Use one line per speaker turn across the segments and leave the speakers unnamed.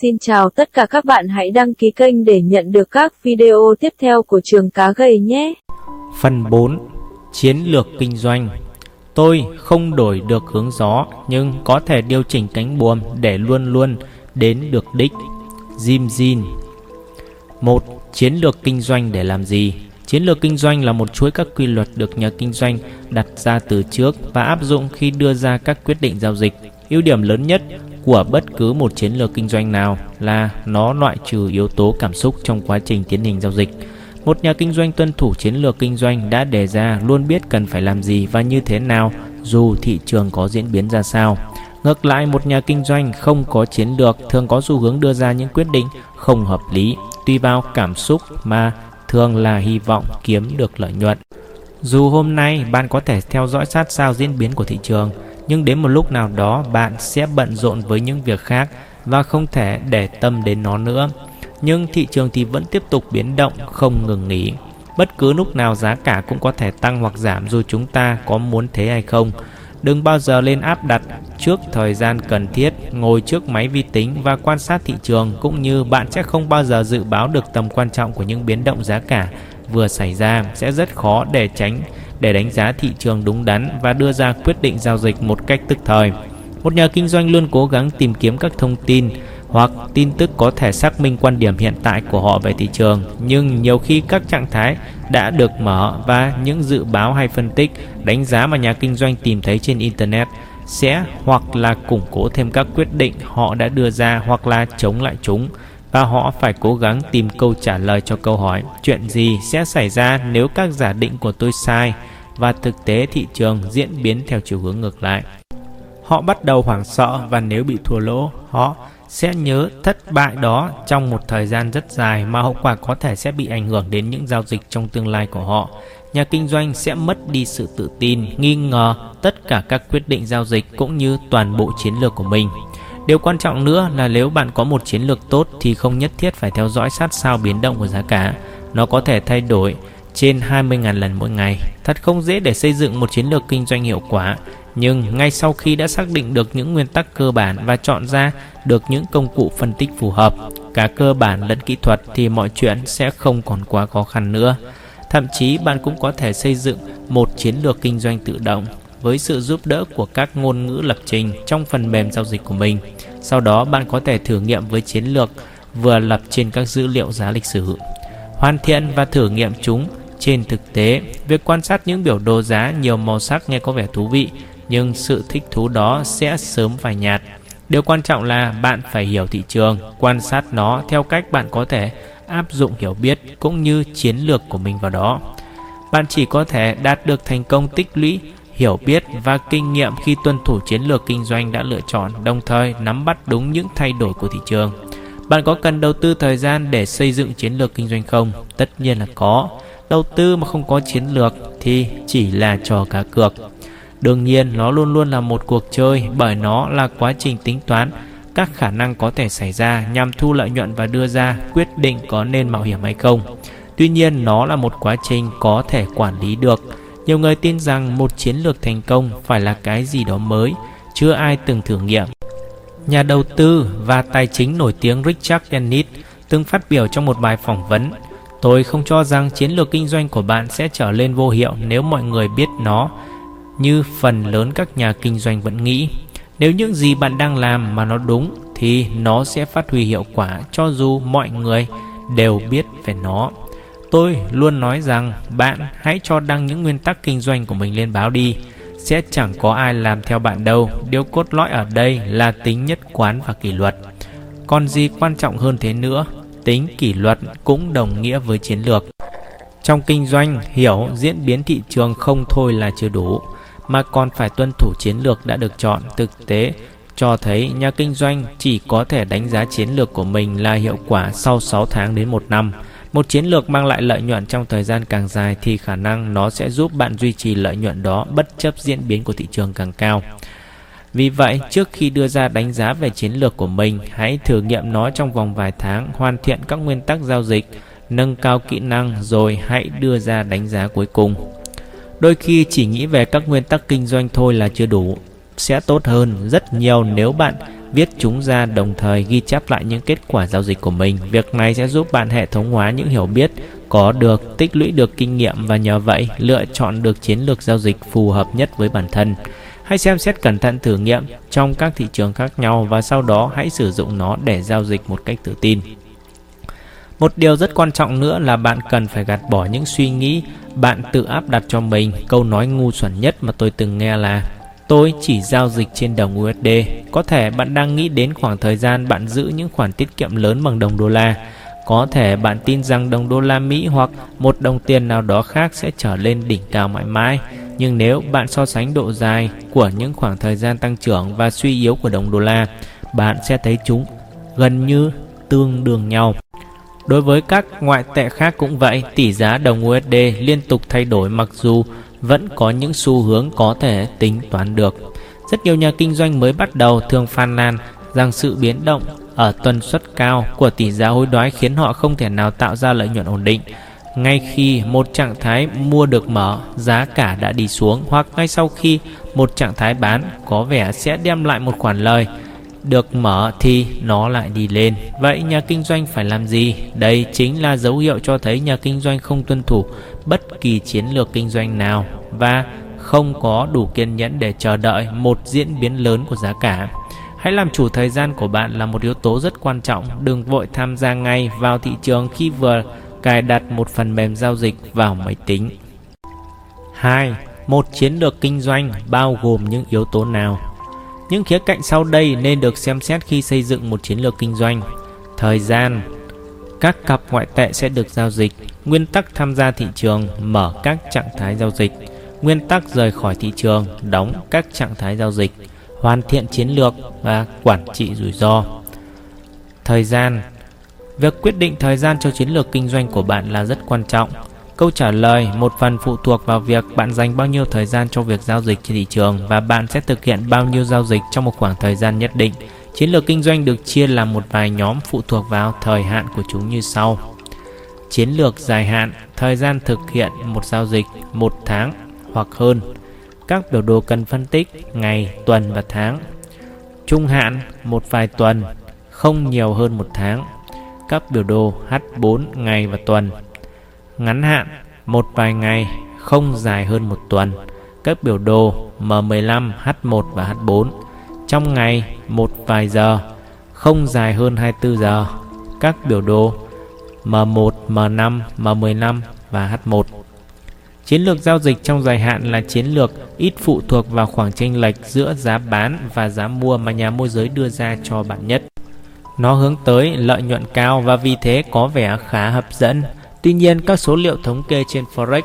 Xin chào tất cả các bạn, hãy đăng ký kênh để nhận được các video tiếp theo của trường cá gầy nhé.
Phần 4 Chiến lược kinh doanh Tôi không đổi được hướng gió, nhưng có thể điều chỉnh cánh buồm để luôn luôn đến được đích. Jim Jin 1. Chiến lược kinh doanh để làm gì? Chiến lược kinh doanh là một chuỗi các quy luật được nhà kinh doanh đặt ra từ trước và áp dụng khi đưa ra các quyết định giao dịch. Ưu điểm lớn nhất của bất cứ một chiến lược kinh doanh nào là nó loại trừ yếu tố cảm xúc trong quá trình tiến hành giao dịch. Một nhà kinh doanh tuân thủ chiến lược kinh doanh đã đề ra luôn biết cần phải làm gì và như thế nào dù thị trường có diễn biến ra sao. Ngược lại, một nhà kinh doanh không có chiến lược thường có xu hướng đưa ra những quyết định không hợp lý, tùy vào cảm xúc mà thường là hy vọng kiếm được lợi nhuận. Dù hôm nay bạn có thể theo dõi sát sao diễn biến của thị trường, nhưng đến một lúc nào đó bạn sẽ bận rộn với những việc khác và không thể để tâm đến nó nữa. Nhưng thị trường thì vẫn tiếp tục biến động không ngừng nghỉ. Bất cứ lúc nào giá cả cũng có thể tăng hoặc giảm dù chúng ta có muốn thế hay không. Đừng bao giờ lên áp đặt trước thời gian cần thiết, ngồi trước máy vi tính và quan sát thị trường cũng như bạn sẽ không bao giờ dự báo được tầm quan trọng của những biến động giá cả vừa xảy ra sẽ rất khó để tránh để đánh giá thị trường đúng đắn và đưa ra quyết định giao dịch một cách tức thời. Một nhà kinh doanh luôn cố gắng tìm kiếm các thông tin hoặc tin tức có thể xác minh quan điểm hiện tại của họ về thị trường, nhưng nhiều khi các trạng thái đã được mở và những dự báo hay phân tích, đánh giá mà nhà kinh doanh tìm thấy trên internet sẽ hoặc là củng cố thêm các quyết định họ đã đưa ra hoặc là chống lại chúng và họ phải cố gắng tìm câu trả lời cho câu hỏi chuyện gì sẽ xảy ra nếu các giả định của tôi sai và thực tế thị trường diễn biến theo chiều hướng ngược lại. Họ bắt đầu hoảng sợ và nếu bị thua lỗ, họ sẽ nhớ thất bại đó trong một thời gian rất dài mà hậu quả có thể sẽ bị ảnh hưởng đến những giao dịch trong tương lai của họ. Nhà kinh doanh sẽ mất đi sự tự tin, nghi ngờ tất cả các quyết định giao dịch cũng như toàn bộ chiến lược của mình. Điều quan trọng nữa là nếu bạn có một chiến lược tốt thì không nhất thiết phải theo dõi sát sao biến động của giá cả. Nó có thể thay đổi trên 20.000 lần mỗi ngày. Thật không dễ để xây dựng một chiến lược kinh doanh hiệu quả, nhưng ngay sau khi đã xác định được những nguyên tắc cơ bản và chọn ra được những công cụ phân tích phù hợp, cả cơ bản lẫn kỹ thuật thì mọi chuyện sẽ không còn quá khó khăn nữa. Thậm chí bạn cũng có thể xây dựng một chiến lược kinh doanh tự động với sự giúp đỡ của các ngôn ngữ lập trình trong phần mềm giao dịch của mình. Sau đó bạn có thể thử nghiệm với chiến lược vừa lập trên các dữ liệu giá lịch sử. Hoàn thiện và thử nghiệm chúng trên thực tế, việc quan sát những biểu đồ giá nhiều màu sắc nghe có vẻ thú vị, nhưng sự thích thú đó sẽ sớm phải nhạt. Điều quan trọng là bạn phải hiểu thị trường, quan sát nó theo cách bạn có thể áp dụng hiểu biết cũng như chiến lược của mình vào đó. Bạn chỉ có thể đạt được thành công tích lũy hiểu biết và kinh nghiệm khi tuân thủ chiến lược kinh doanh đã lựa chọn, đồng thời nắm bắt đúng những thay đổi của thị trường. Bạn có cần đầu tư thời gian để xây dựng chiến lược kinh doanh không? Tất nhiên là có. Đầu tư mà không có chiến lược thì chỉ là trò cá cược. Đương nhiên nó luôn luôn là một cuộc chơi bởi nó là quá trình tính toán các khả năng có thể xảy ra nhằm thu lợi nhuận và đưa ra quyết định có nên mạo hiểm hay không. Tuy nhiên nó là một quá trình có thể quản lý được nhiều người tin rằng một chiến lược thành công phải là cái gì đó mới, chưa ai từng thử nghiệm. Nhà đầu tư và tài chính nổi tiếng Richard Dennis từng phát biểu trong một bài phỏng vấn Tôi không cho rằng chiến lược kinh doanh của bạn sẽ trở lên vô hiệu nếu mọi người biết nó như phần lớn các nhà kinh doanh vẫn nghĩ. Nếu những gì bạn đang làm mà nó đúng thì nó sẽ phát huy hiệu quả cho dù mọi người đều biết về nó. Tôi luôn nói rằng bạn hãy cho đăng những nguyên tắc kinh doanh của mình lên báo đi. Sẽ chẳng có ai làm theo bạn đâu. Điều cốt lõi ở đây là tính nhất quán và kỷ luật. Còn gì quan trọng hơn thế nữa, tính kỷ luật cũng đồng nghĩa với chiến lược. Trong kinh doanh, hiểu diễn biến thị trường không thôi là chưa đủ, mà còn phải tuân thủ chiến lược đã được chọn thực tế cho thấy nhà kinh doanh chỉ có thể đánh giá chiến lược của mình là hiệu quả sau 6 tháng đến 1 năm. Một chiến lược mang lại lợi nhuận trong thời gian càng dài thì khả năng nó sẽ giúp bạn duy trì lợi nhuận đó bất chấp diễn biến của thị trường càng cao. Vì vậy, trước khi đưa ra đánh giá về chiến lược của mình, hãy thử nghiệm nó trong vòng vài tháng, hoàn thiện các nguyên tắc giao dịch, nâng cao kỹ năng rồi hãy đưa ra đánh giá cuối cùng. Đôi khi chỉ nghĩ về các nguyên tắc kinh doanh thôi là chưa đủ, sẽ tốt hơn rất nhiều nếu bạn viết chúng ra đồng thời ghi chép lại những kết quả giao dịch của mình. Việc này sẽ giúp bạn hệ thống hóa những hiểu biết có được, tích lũy được kinh nghiệm và nhờ vậy lựa chọn được chiến lược giao dịch phù hợp nhất với bản thân. Hãy xem xét cẩn thận thử nghiệm trong các thị trường khác nhau và sau đó hãy sử dụng nó để giao dịch một cách tự tin. Một điều rất quan trọng nữa là bạn cần phải gạt bỏ những suy nghĩ bạn tự áp đặt cho mình. Câu nói ngu xuẩn nhất mà tôi từng nghe là Tôi chỉ giao dịch trên đồng USD. Có thể bạn đang nghĩ đến khoảng thời gian bạn giữ những khoản tiết kiệm lớn bằng đồng đô la. Có thể bạn tin rằng đồng đô la Mỹ hoặc một đồng tiền nào đó khác sẽ trở lên đỉnh cao mãi mãi. Nhưng nếu bạn so sánh độ dài của những khoảng thời gian tăng trưởng và suy yếu của đồng đô la, bạn sẽ thấy chúng gần như tương đương nhau. Đối với các ngoại tệ khác cũng vậy, tỷ giá đồng USD liên tục thay đổi mặc dù vẫn có những xu hướng có thể tính toán được. Rất nhiều nhà kinh doanh mới bắt đầu thường phàn nàn rằng sự biến động ở tuần suất cao của tỷ giá hối đoái khiến họ không thể nào tạo ra lợi nhuận ổn định. Ngay khi một trạng thái mua được mở, giá cả đã đi xuống hoặc ngay sau khi một trạng thái bán có vẻ sẽ đem lại một khoản lời được mở thì nó lại đi lên. Vậy nhà kinh doanh phải làm gì? Đây chính là dấu hiệu cho thấy nhà kinh doanh không tuân thủ bất kỳ chiến lược kinh doanh nào và không có đủ kiên nhẫn để chờ đợi một diễn biến lớn của giá cả. Hãy làm chủ thời gian của bạn là một yếu tố rất quan trọng. Đừng vội tham gia ngay vào thị trường khi vừa cài đặt một phần mềm giao dịch vào máy tính. 2. Một chiến lược kinh doanh bao gồm những yếu tố nào? Những khía cạnh sau đây nên được xem xét khi xây dựng một chiến lược kinh doanh. Thời gian, các cặp ngoại tệ sẽ được giao dịch, nguyên tắc tham gia thị trường, mở các trạng thái giao dịch, nguyên tắc rời khỏi thị trường, đóng các trạng thái giao dịch, hoàn thiện chiến lược và quản trị rủi ro. Thời gian Việc quyết định thời gian cho chiến lược kinh doanh của bạn là rất quan trọng. Câu trả lời một phần phụ thuộc vào việc bạn dành bao nhiêu thời gian cho việc giao dịch trên thị trường và bạn sẽ thực hiện bao nhiêu giao dịch trong một khoảng thời gian nhất định. Chiến lược kinh doanh được chia làm một vài nhóm phụ thuộc vào thời hạn của chúng như sau. Chiến lược dài hạn, thời gian thực hiện một giao dịch một tháng hoặc hơn. Các biểu đồ cần phân tích ngày, tuần và tháng. Trung hạn, một vài tuần, không nhiều hơn một tháng. Các biểu đồ H4 ngày và tuần ngắn hạn một vài ngày không dài hơn một tuần. Các biểu đồ M15, H1 và H4 trong ngày một vài giờ không dài hơn 24 giờ. Các biểu đồ M1, M5, M15 và H1 Chiến lược giao dịch trong dài hạn là chiến lược ít phụ thuộc vào khoảng chênh lệch giữa giá bán và giá mua mà nhà môi giới đưa ra cho bạn nhất. Nó hướng tới lợi nhuận cao và vì thế có vẻ khá hấp dẫn. Tuy nhiên, các số liệu thống kê trên Forex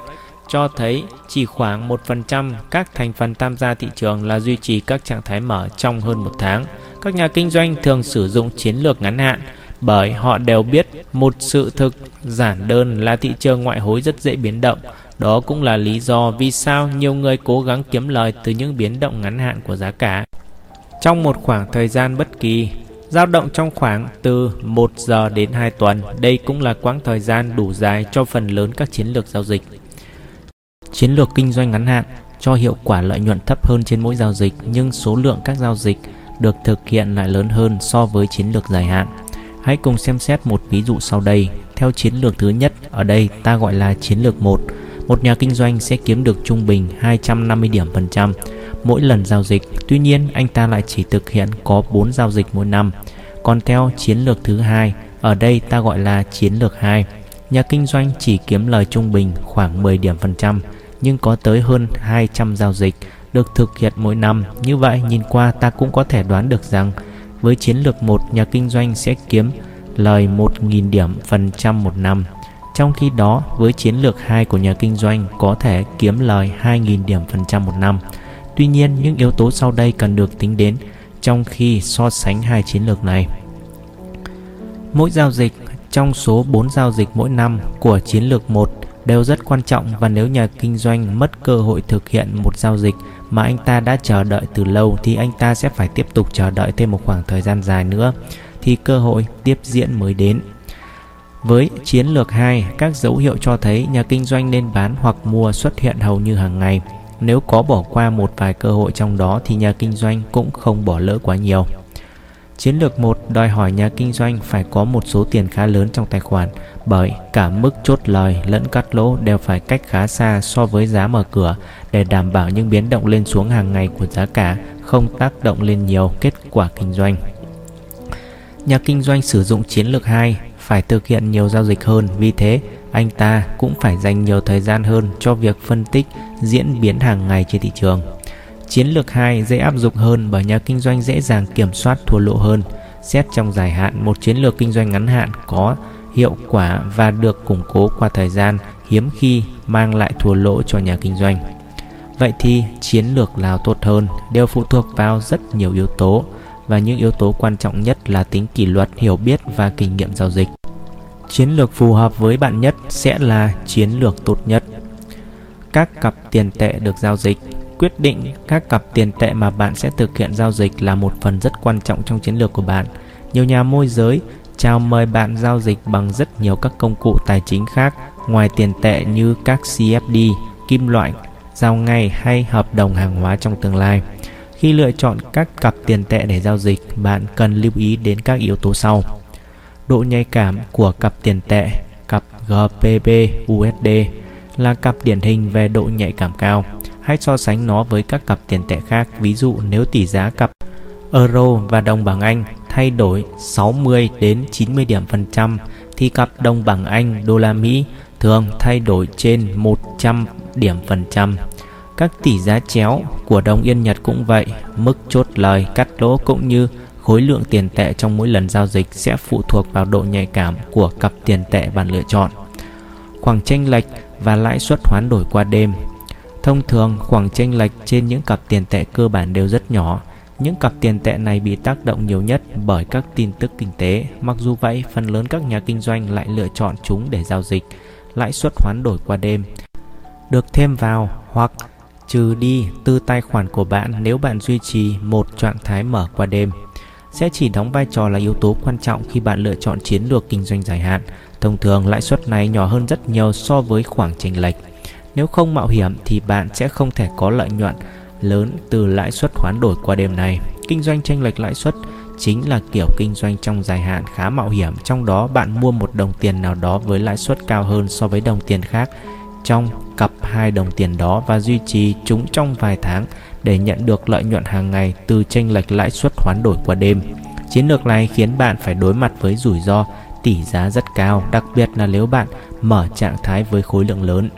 cho thấy chỉ khoảng 1% các thành phần tham gia thị trường là duy trì các trạng thái mở trong hơn một tháng. Các nhà kinh doanh thường sử dụng chiến lược ngắn hạn bởi họ đều biết một sự thực giản đơn là thị trường ngoại hối rất dễ biến động. Đó cũng là lý do vì sao nhiều người cố gắng kiếm lời từ những biến động ngắn hạn của giá cả. Trong một khoảng thời gian bất kỳ, dao động trong khoảng từ 1 giờ đến 2 tuần. Đây cũng là quãng thời gian đủ dài cho phần lớn các chiến lược giao dịch. Chiến lược kinh doanh ngắn hạn cho hiệu quả lợi nhuận thấp hơn trên mỗi giao dịch nhưng số lượng các giao dịch được thực hiện lại lớn hơn so với chiến lược dài hạn. Hãy cùng xem xét một ví dụ sau đây. Theo chiến lược thứ nhất, ở đây ta gọi là chiến lược 1. Một nhà kinh doanh sẽ kiếm được trung bình 250 điểm phần trăm mỗi lần giao dịch. Tuy nhiên, anh ta lại chỉ thực hiện có 4 giao dịch mỗi năm. Còn theo chiến lược thứ hai, ở đây ta gọi là chiến lược 2. Nhà kinh doanh chỉ kiếm lời trung bình khoảng 10 điểm phần trăm, nhưng có tới hơn 200 giao dịch được thực hiện mỗi năm. Như vậy, nhìn qua ta cũng có thể đoán được rằng với chiến lược 1, nhà kinh doanh sẽ kiếm lời 1.000 điểm phần trăm một năm. Trong khi đó, với chiến lược 2 của nhà kinh doanh có thể kiếm lời 2.000 điểm phần trăm một năm. Tuy nhiên, những yếu tố sau đây cần được tính đến trong khi so sánh hai chiến lược này. Mỗi giao dịch trong số 4 giao dịch mỗi năm của chiến lược 1 đều rất quan trọng và nếu nhà kinh doanh mất cơ hội thực hiện một giao dịch mà anh ta đã chờ đợi từ lâu thì anh ta sẽ phải tiếp tục chờ đợi thêm một khoảng thời gian dài nữa thì cơ hội tiếp diễn mới đến. Với chiến lược 2, các dấu hiệu cho thấy nhà kinh doanh nên bán hoặc mua xuất hiện hầu như hàng ngày. Nếu có bỏ qua một vài cơ hội trong đó thì nhà kinh doanh cũng không bỏ lỡ quá nhiều. Chiến lược 1 đòi hỏi nhà kinh doanh phải có một số tiền khá lớn trong tài khoản bởi cả mức chốt lời lẫn cắt lỗ đều phải cách khá xa so với giá mở cửa để đảm bảo những biến động lên xuống hàng ngày của giá cả không tác động lên nhiều kết quả kinh doanh. Nhà kinh doanh sử dụng chiến lược 2 phải thực hiện nhiều giao dịch hơn, vì thế anh ta cũng phải dành nhiều thời gian hơn cho việc phân tích diễn biến hàng ngày trên thị trường. Chiến lược 2 dễ áp dụng hơn bởi nhà kinh doanh dễ dàng kiểm soát thua lỗ hơn. Xét trong dài hạn, một chiến lược kinh doanh ngắn hạn có hiệu quả và được củng cố qua thời gian hiếm khi mang lại thua lỗ cho nhà kinh doanh. Vậy thì chiến lược nào tốt hơn đều phụ thuộc vào rất nhiều yếu tố và những yếu tố quan trọng nhất là tính kỷ luật, hiểu biết và kinh nghiệm giao dịch. Chiến lược phù hợp với bạn nhất sẽ là chiến lược tốt nhất. Các cặp tiền tệ được giao dịch quyết định các cặp tiền tệ mà bạn sẽ thực hiện giao dịch là một phần rất quan trọng trong chiến lược của bạn. Nhiều nhà môi giới chào mời bạn giao dịch bằng rất nhiều các công cụ tài chính khác ngoài tiền tệ như các CFD, kim loại, giao ngay hay hợp đồng hàng hóa trong tương lai. Khi lựa chọn các cặp tiền tệ để giao dịch, bạn cần lưu ý đến các yếu tố sau. Độ nhạy cảm của cặp tiền tệ, cặp GBP USD là cặp điển hình về độ nhạy cảm cao. Hãy so sánh nó với các cặp tiền tệ khác, ví dụ nếu tỷ giá cặp euro và đồng bảng Anh thay đổi 60 đến 90 điểm phần trăm thì cặp đồng bảng Anh đô la Mỹ thường thay đổi trên 100 điểm phần trăm. Các tỷ giá chéo của đồng yên Nhật cũng vậy, mức chốt lời cắt lỗ cũng như khối lượng tiền tệ trong mỗi lần giao dịch sẽ phụ thuộc vào độ nhạy cảm của cặp tiền tệ bạn lựa chọn. Khoảng chênh lệch và lãi suất hoán đổi qua đêm. Thông thường, khoảng chênh lệch trên những cặp tiền tệ cơ bản đều rất nhỏ. Những cặp tiền tệ này bị tác động nhiều nhất bởi các tin tức kinh tế. Mặc dù vậy, phần lớn các nhà kinh doanh lại lựa chọn chúng để giao dịch. Lãi suất hoán đổi qua đêm được thêm vào hoặc trừ đi từ tài khoản của bạn nếu bạn duy trì một trạng thái mở qua đêm sẽ chỉ đóng vai trò là yếu tố quan trọng khi bạn lựa chọn chiến lược kinh doanh dài hạn. Thông thường lãi suất này nhỏ hơn rất nhiều so với khoảng chênh lệch. Nếu không mạo hiểm thì bạn sẽ không thể có lợi nhuận lớn từ lãi suất hoán đổi qua đêm này. Kinh doanh chênh lệch lãi suất chính là kiểu kinh doanh trong dài hạn khá mạo hiểm, trong đó bạn mua một đồng tiền nào đó với lãi suất cao hơn so với đồng tiền khác trong cặp hai đồng tiền đó và duy trì chúng trong vài tháng để nhận được lợi nhuận hàng ngày từ chênh lệch lãi suất hoán đổi qua đêm. Chiến lược này khiến bạn phải đối mặt với rủi ro tỷ giá rất cao, đặc biệt là nếu bạn mở trạng thái với khối lượng lớn.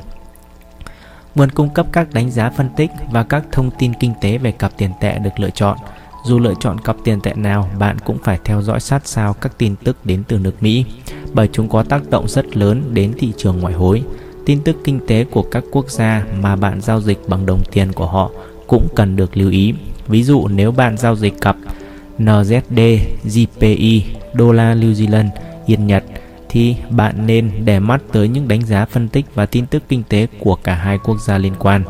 Nguồn cung cấp các đánh giá phân tích và các thông tin kinh tế về cặp tiền tệ được lựa chọn. Dù lựa chọn cặp tiền tệ nào, bạn cũng phải theo dõi sát sao các tin tức đến từ nước Mỹ, bởi chúng có tác động rất lớn đến thị trường ngoại hối. Tin tức kinh tế của các quốc gia mà bạn giao dịch bằng đồng tiền của họ cũng cần được lưu ý. Ví dụ nếu bạn giao dịch cặp NZD/JPY đô la New Zealand, Yên Nhật thì bạn nên để mắt tới những đánh giá phân tích và tin tức kinh tế của cả hai quốc gia liên quan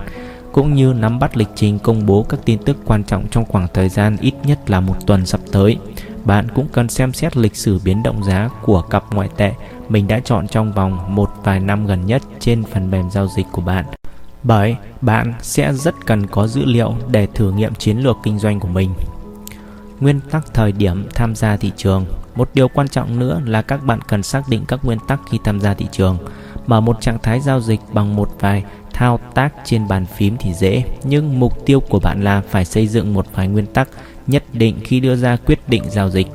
cũng như nắm bắt lịch trình công bố các tin tức quan trọng trong khoảng thời gian ít nhất là một tuần sắp tới. Bạn cũng cần xem xét lịch sử biến động giá của cặp ngoại tệ mình đã chọn trong vòng một vài năm gần nhất trên phần mềm giao dịch của bạn. Bởi bạn sẽ rất cần có dữ liệu để thử nghiệm chiến lược kinh doanh của mình. Nguyên tắc thời điểm tham gia thị trường Một điều quan trọng nữa là các bạn cần xác định các nguyên tắc khi tham gia thị trường. Mở một trạng thái giao dịch bằng một vài thao tác trên bàn phím thì dễ, nhưng mục tiêu của bạn là phải xây dựng một vài nguyên tắc nhất định khi đưa ra quyết định giao dịch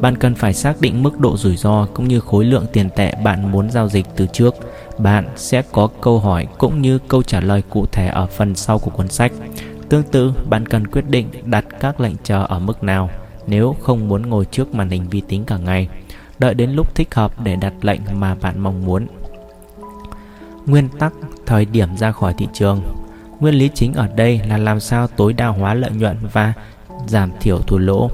bạn cần phải xác định mức độ rủi ro cũng như khối lượng tiền tệ bạn muốn giao dịch từ trước. Bạn sẽ có câu hỏi cũng như câu trả lời cụ thể ở phần sau của cuốn sách. Tương tự, bạn cần quyết định đặt các lệnh chờ ở mức nào nếu không muốn ngồi trước màn hình vi tính cả ngày. Đợi đến lúc thích hợp để đặt lệnh mà bạn mong muốn. Nguyên tắc thời điểm ra khỏi thị trường Nguyên lý chính ở đây là làm sao tối đa hóa lợi nhuận và giảm thiểu thua lỗ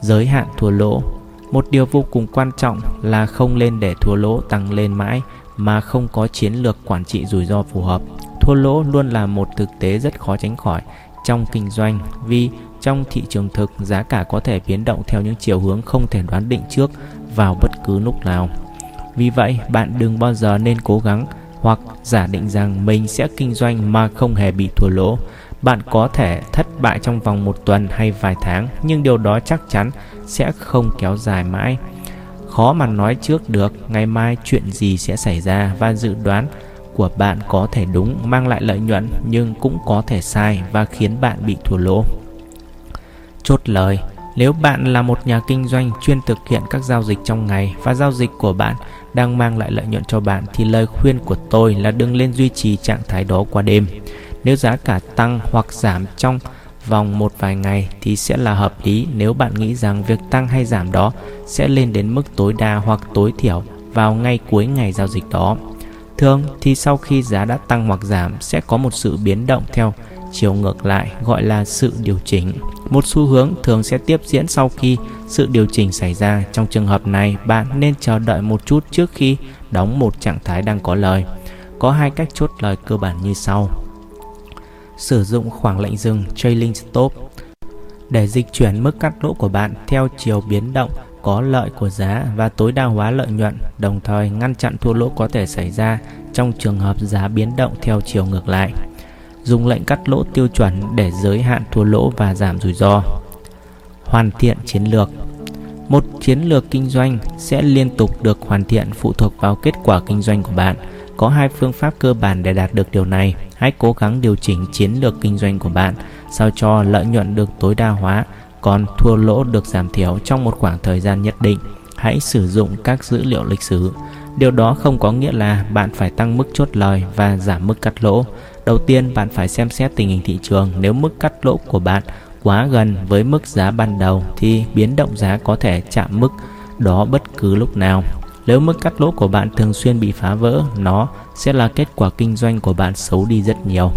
giới hạn thua lỗ. Một điều vô cùng quan trọng là không lên để thua lỗ tăng lên mãi mà không có chiến lược quản trị rủi ro phù hợp. Thua lỗ luôn là một thực tế rất khó tránh khỏi trong kinh doanh vì trong thị trường thực giá cả có thể biến động theo những chiều hướng không thể đoán định trước vào bất cứ lúc nào. Vì vậy, bạn đừng bao giờ nên cố gắng hoặc giả định rằng mình sẽ kinh doanh mà không hề bị thua lỗ. Bạn có thể thất bại trong vòng một tuần hay vài tháng, nhưng điều đó chắc chắn sẽ không kéo dài mãi. Khó mà nói trước được, ngày mai chuyện gì sẽ xảy ra và dự đoán của bạn có thể đúng, mang lại lợi nhuận nhưng cũng có thể sai và khiến bạn bị thua lỗ. Chốt lời, nếu bạn là một nhà kinh doanh chuyên thực hiện các giao dịch trong ngày và giao dịch của bạn đang mang lại lợi nhuận cho bạn thì lời khuyên của tôi là đừng lên duy trì trạng thái đó qua đêm. Nếu giá cả tăng hoặc giảm trong vòng một vài ngày thì sẽ là hợp lý nếu bạn nghĩ rằng việc tăng hay giảm đó sẽ lên đến mức tối đa hoặc tối thiểu vào ngay cuối ngày giao dịch đó. Thường thì sau khi giá đã tăng hoặc giảm sẽ có một sự biến động theo chiều ngược lại gọi là sự điều chỉnh. Một xu hướng thường sẽ tiếp diễn sau khi sự điều chỉnh xảy ra. Trong trường hợp này, bạn nên chờ đợi một chút trước khi đóng một trạng thái đang có lời. Có hai cách chốt lời cơ bản như sau. Sử dụng khoảng lệnh dừng trailing stop để dịch chuyển mức cắt lỗ của bạn theo chiều biến động có lợi của giá và tối đa hóa lợi nhuận, đồng thời ngăn chặn thua lỗ có thể xảy ra trong trường hợp giá biến động theo chiều ngược lại dùng lệnh cắt lỗ tiêu chuẩn để giới hạn thua lỗ và giảm rủi ro. Hoàn thiện chiến lược Một chiến lược kinh doanh sẽ liên tục được hoàn thiện phụ thuộc vào kết quả kinh doanh của bạn. Có hai phương pháp cơ bản để đạt được điều này. Hãy cố gắng điều chỉnh chiến lược kinh doanh của bạn sao cho lợi nhuận được tối đa hóa, còn thua lỗ được giảm thiểu trong một khoảng thời gian nhất định. Hãy sử dụng các dữ liệu lịch sử. Điều đó không có nghĩa là bạn phải tăng mức chốt lời và giảm mức cắt lỗ Đầu tiên bạn phải xem xét tình hình thị trường Nếu mức cắt lỗ của bạn quá gần với mức giá ban đầu Thì biến động giá có thể chạm mức đó bất cứ lúc nào nếu mức cắt lỗ của bạn thường xuyên bị phá vỡ Nó sẽ là kết quả kinh doanh của bạn xấu đi rất nhiều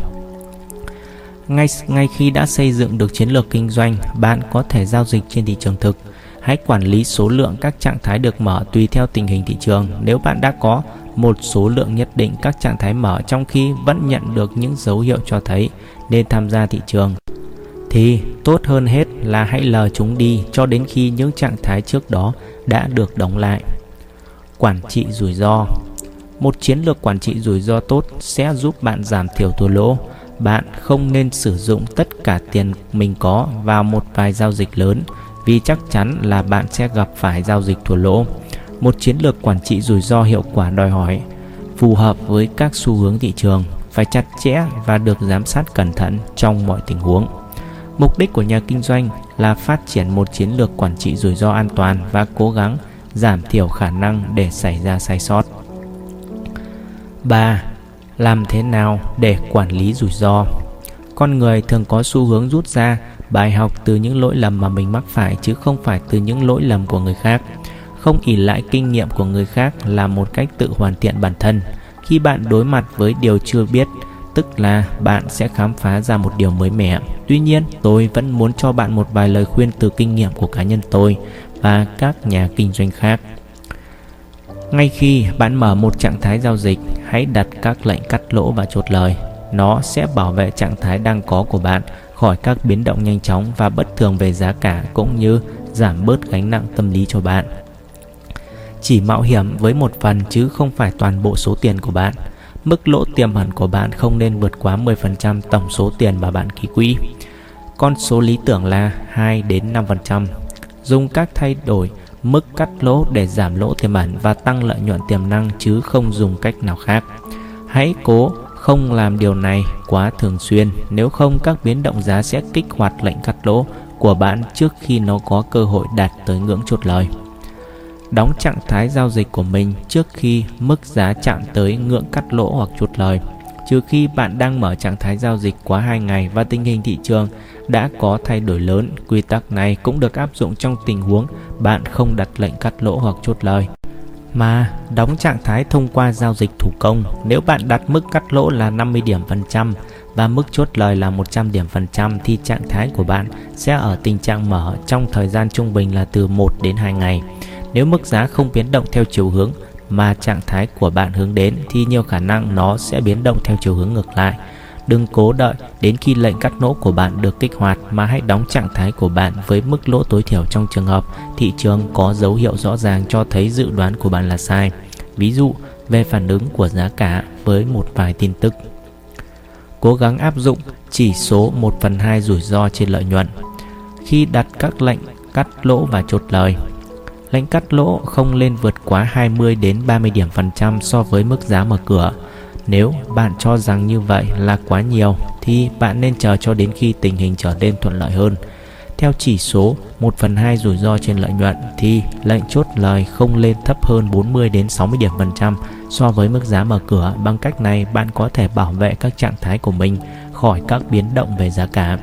ngay ngay khi đã xây dựng được chiến lược kinh doanh, bạn có thể giao dịch trên thị trường thực. Hãy quản lý số lượng các trạng thái được mở tùy theo tình hình thị trường. Nếu bạn đã có một số lượng nhất định các trạng thái mở trong khi vẫn nhận được những dấu hiệu cho thấy nên tham gia thị trường thì tốt hơn hết là hãy lờ chúng đi cho đến khi những trạng thái trước đó đã được đóng lại. Quản trị rủi ro. Một chiến lược quản trị rủi ro tốt sẽ giúp bạn giảm thiểu thua lỗ. Bạn không nên sử dụng tất cả tiền mình có vào một vài giao dịch lớn, vì chắc chắn là bạn sẽ gặp phải giao dịch thua lỗ. Một chiến lược quản trị rủi ro hiệu quả đòi hỏi phù hợp với các xu hướng thị trường, phải chặt chẽ và được giám sát cẩn thận trong mọi tình huống. Mục đích của nhà kinh doanh là phát triển một chiến lược quản trị rủi ro an toàn và cố gắng giảm thiểu khả năng để xảy ra sai sót 3. Làm thế nào để quản lý rủi ro? Con người thường có xu hướng rút ra bài học từ những lỗi lầm mà mình mắc phải chứ không phải từ những lỗi lầm của người khác không ỉ lại kinh nghiệm của người khác là một cách tự hoàn thiện bản thân khi bạn đối mặt với điều chưa biết, tức là bạn sẽ khám phá ra một điều mới mẻ tuy nhiên, tôi vẫn muốn cho bạn một vài lời khuyên từ kinh nghiệm của cá nhân tôi và các nhà kinh doanh khác ngay khi bạn mở một trạng thái giao dịch, hãy đặt các lệnh cắt lỗ và chốt lời nó sẽ bảo vệ trạng thái đang có của bạn khỏi các biến động nhanh chóng và bất thường về giá cả cũng như giảm bớt gánh nặng tâm lý cho bạn chỉ mạo hiểm với một phần chứ không phải toàn bộ số tiền của bạn. Mức lỗ tiềm ẩn của bạn không nên vượt quá 10% tổng số tiền mà bạn ký quỹ. Con số lý tưởng là 2 đến 5%. Dùng các thay đổi mức cắt lỗ để giảm lỗ tiềm ẩn và tăng lợi nhuận tiềm năng chứ không dùng cách nào khác. Hãy cố không làm điều này quá thường xuyên, nếu không các biến động giá sẽ kích hoạt lệnh cắt lỗ của bạn trước khi nó có cơ hội đạt tới ngưỡng chốt lời đóng trạng thái giao dịch của mình trước khi mức giá chạm tới ngưỡng cắt lỗ hoặc chốt lời. Trừ khi bạn đang mở trạng thái giao dịch quá 2 ngày và tình hình thị trường đã có thay đổi lớn, quy tắc này cũng được áp dụng trong tình huống bạn không đặt lệnh cắt lỗ hoặc chốt lời. Mà đóng trạng thái thông qua giao dịch thủ công, nếu bạn đặt mức cắt lỗ là 50 điểm phần trăm và mức chốt lời là 100 điểm phần trăm thì trạng thái của bạn sẽ ở tình trạng mở trong thời gian trung bình là từ 1 đến 2 ngày. Nếu mức giá không biến động theo chiều hướng mà trạng thái của bạn hướng đến thì nhiều khả năng nó sẽ biến động theo chiều hướng ngược lại. Đừng cố đợi đến khi lệnh cắt lỗ của bạn được kích hoạt mà hãy đóng trạng thái của bạn với mức lỗ tối thiểu trong trường hợp thị trường có dấu hiệu rõ ràng cho thấy dự đoán của bạn là sai. Ví dụ về phản ứng của giá cả với một vài tin tức. Cố gắng áp dụng chỉ số 1 phần 2 rủi ro trên lợi nhuận. Khi đặt các lệnh cắt lỗ và chốt lời, lệnh cắt lỗ không lên vượt quá 20 đến 30 điểm phần trăm so với mức giá mở cửa. Nếu bạn cho rằng như vậy là quá nhiều, thì bạn nên chờ cho đến khi tình hình trở nên thuận lợi hơn. Theo chỉ số 1 phần 2 rủi ro trên lợi nhuận, thì lệnh chốt lời không lên thấp hơn 40 đến 60 điểm phần trăm so với mức giá mở cửa. Bằng cách này, bạn có thể bảo vệ các trạng thái của mình khỏi các biến động về giá cả.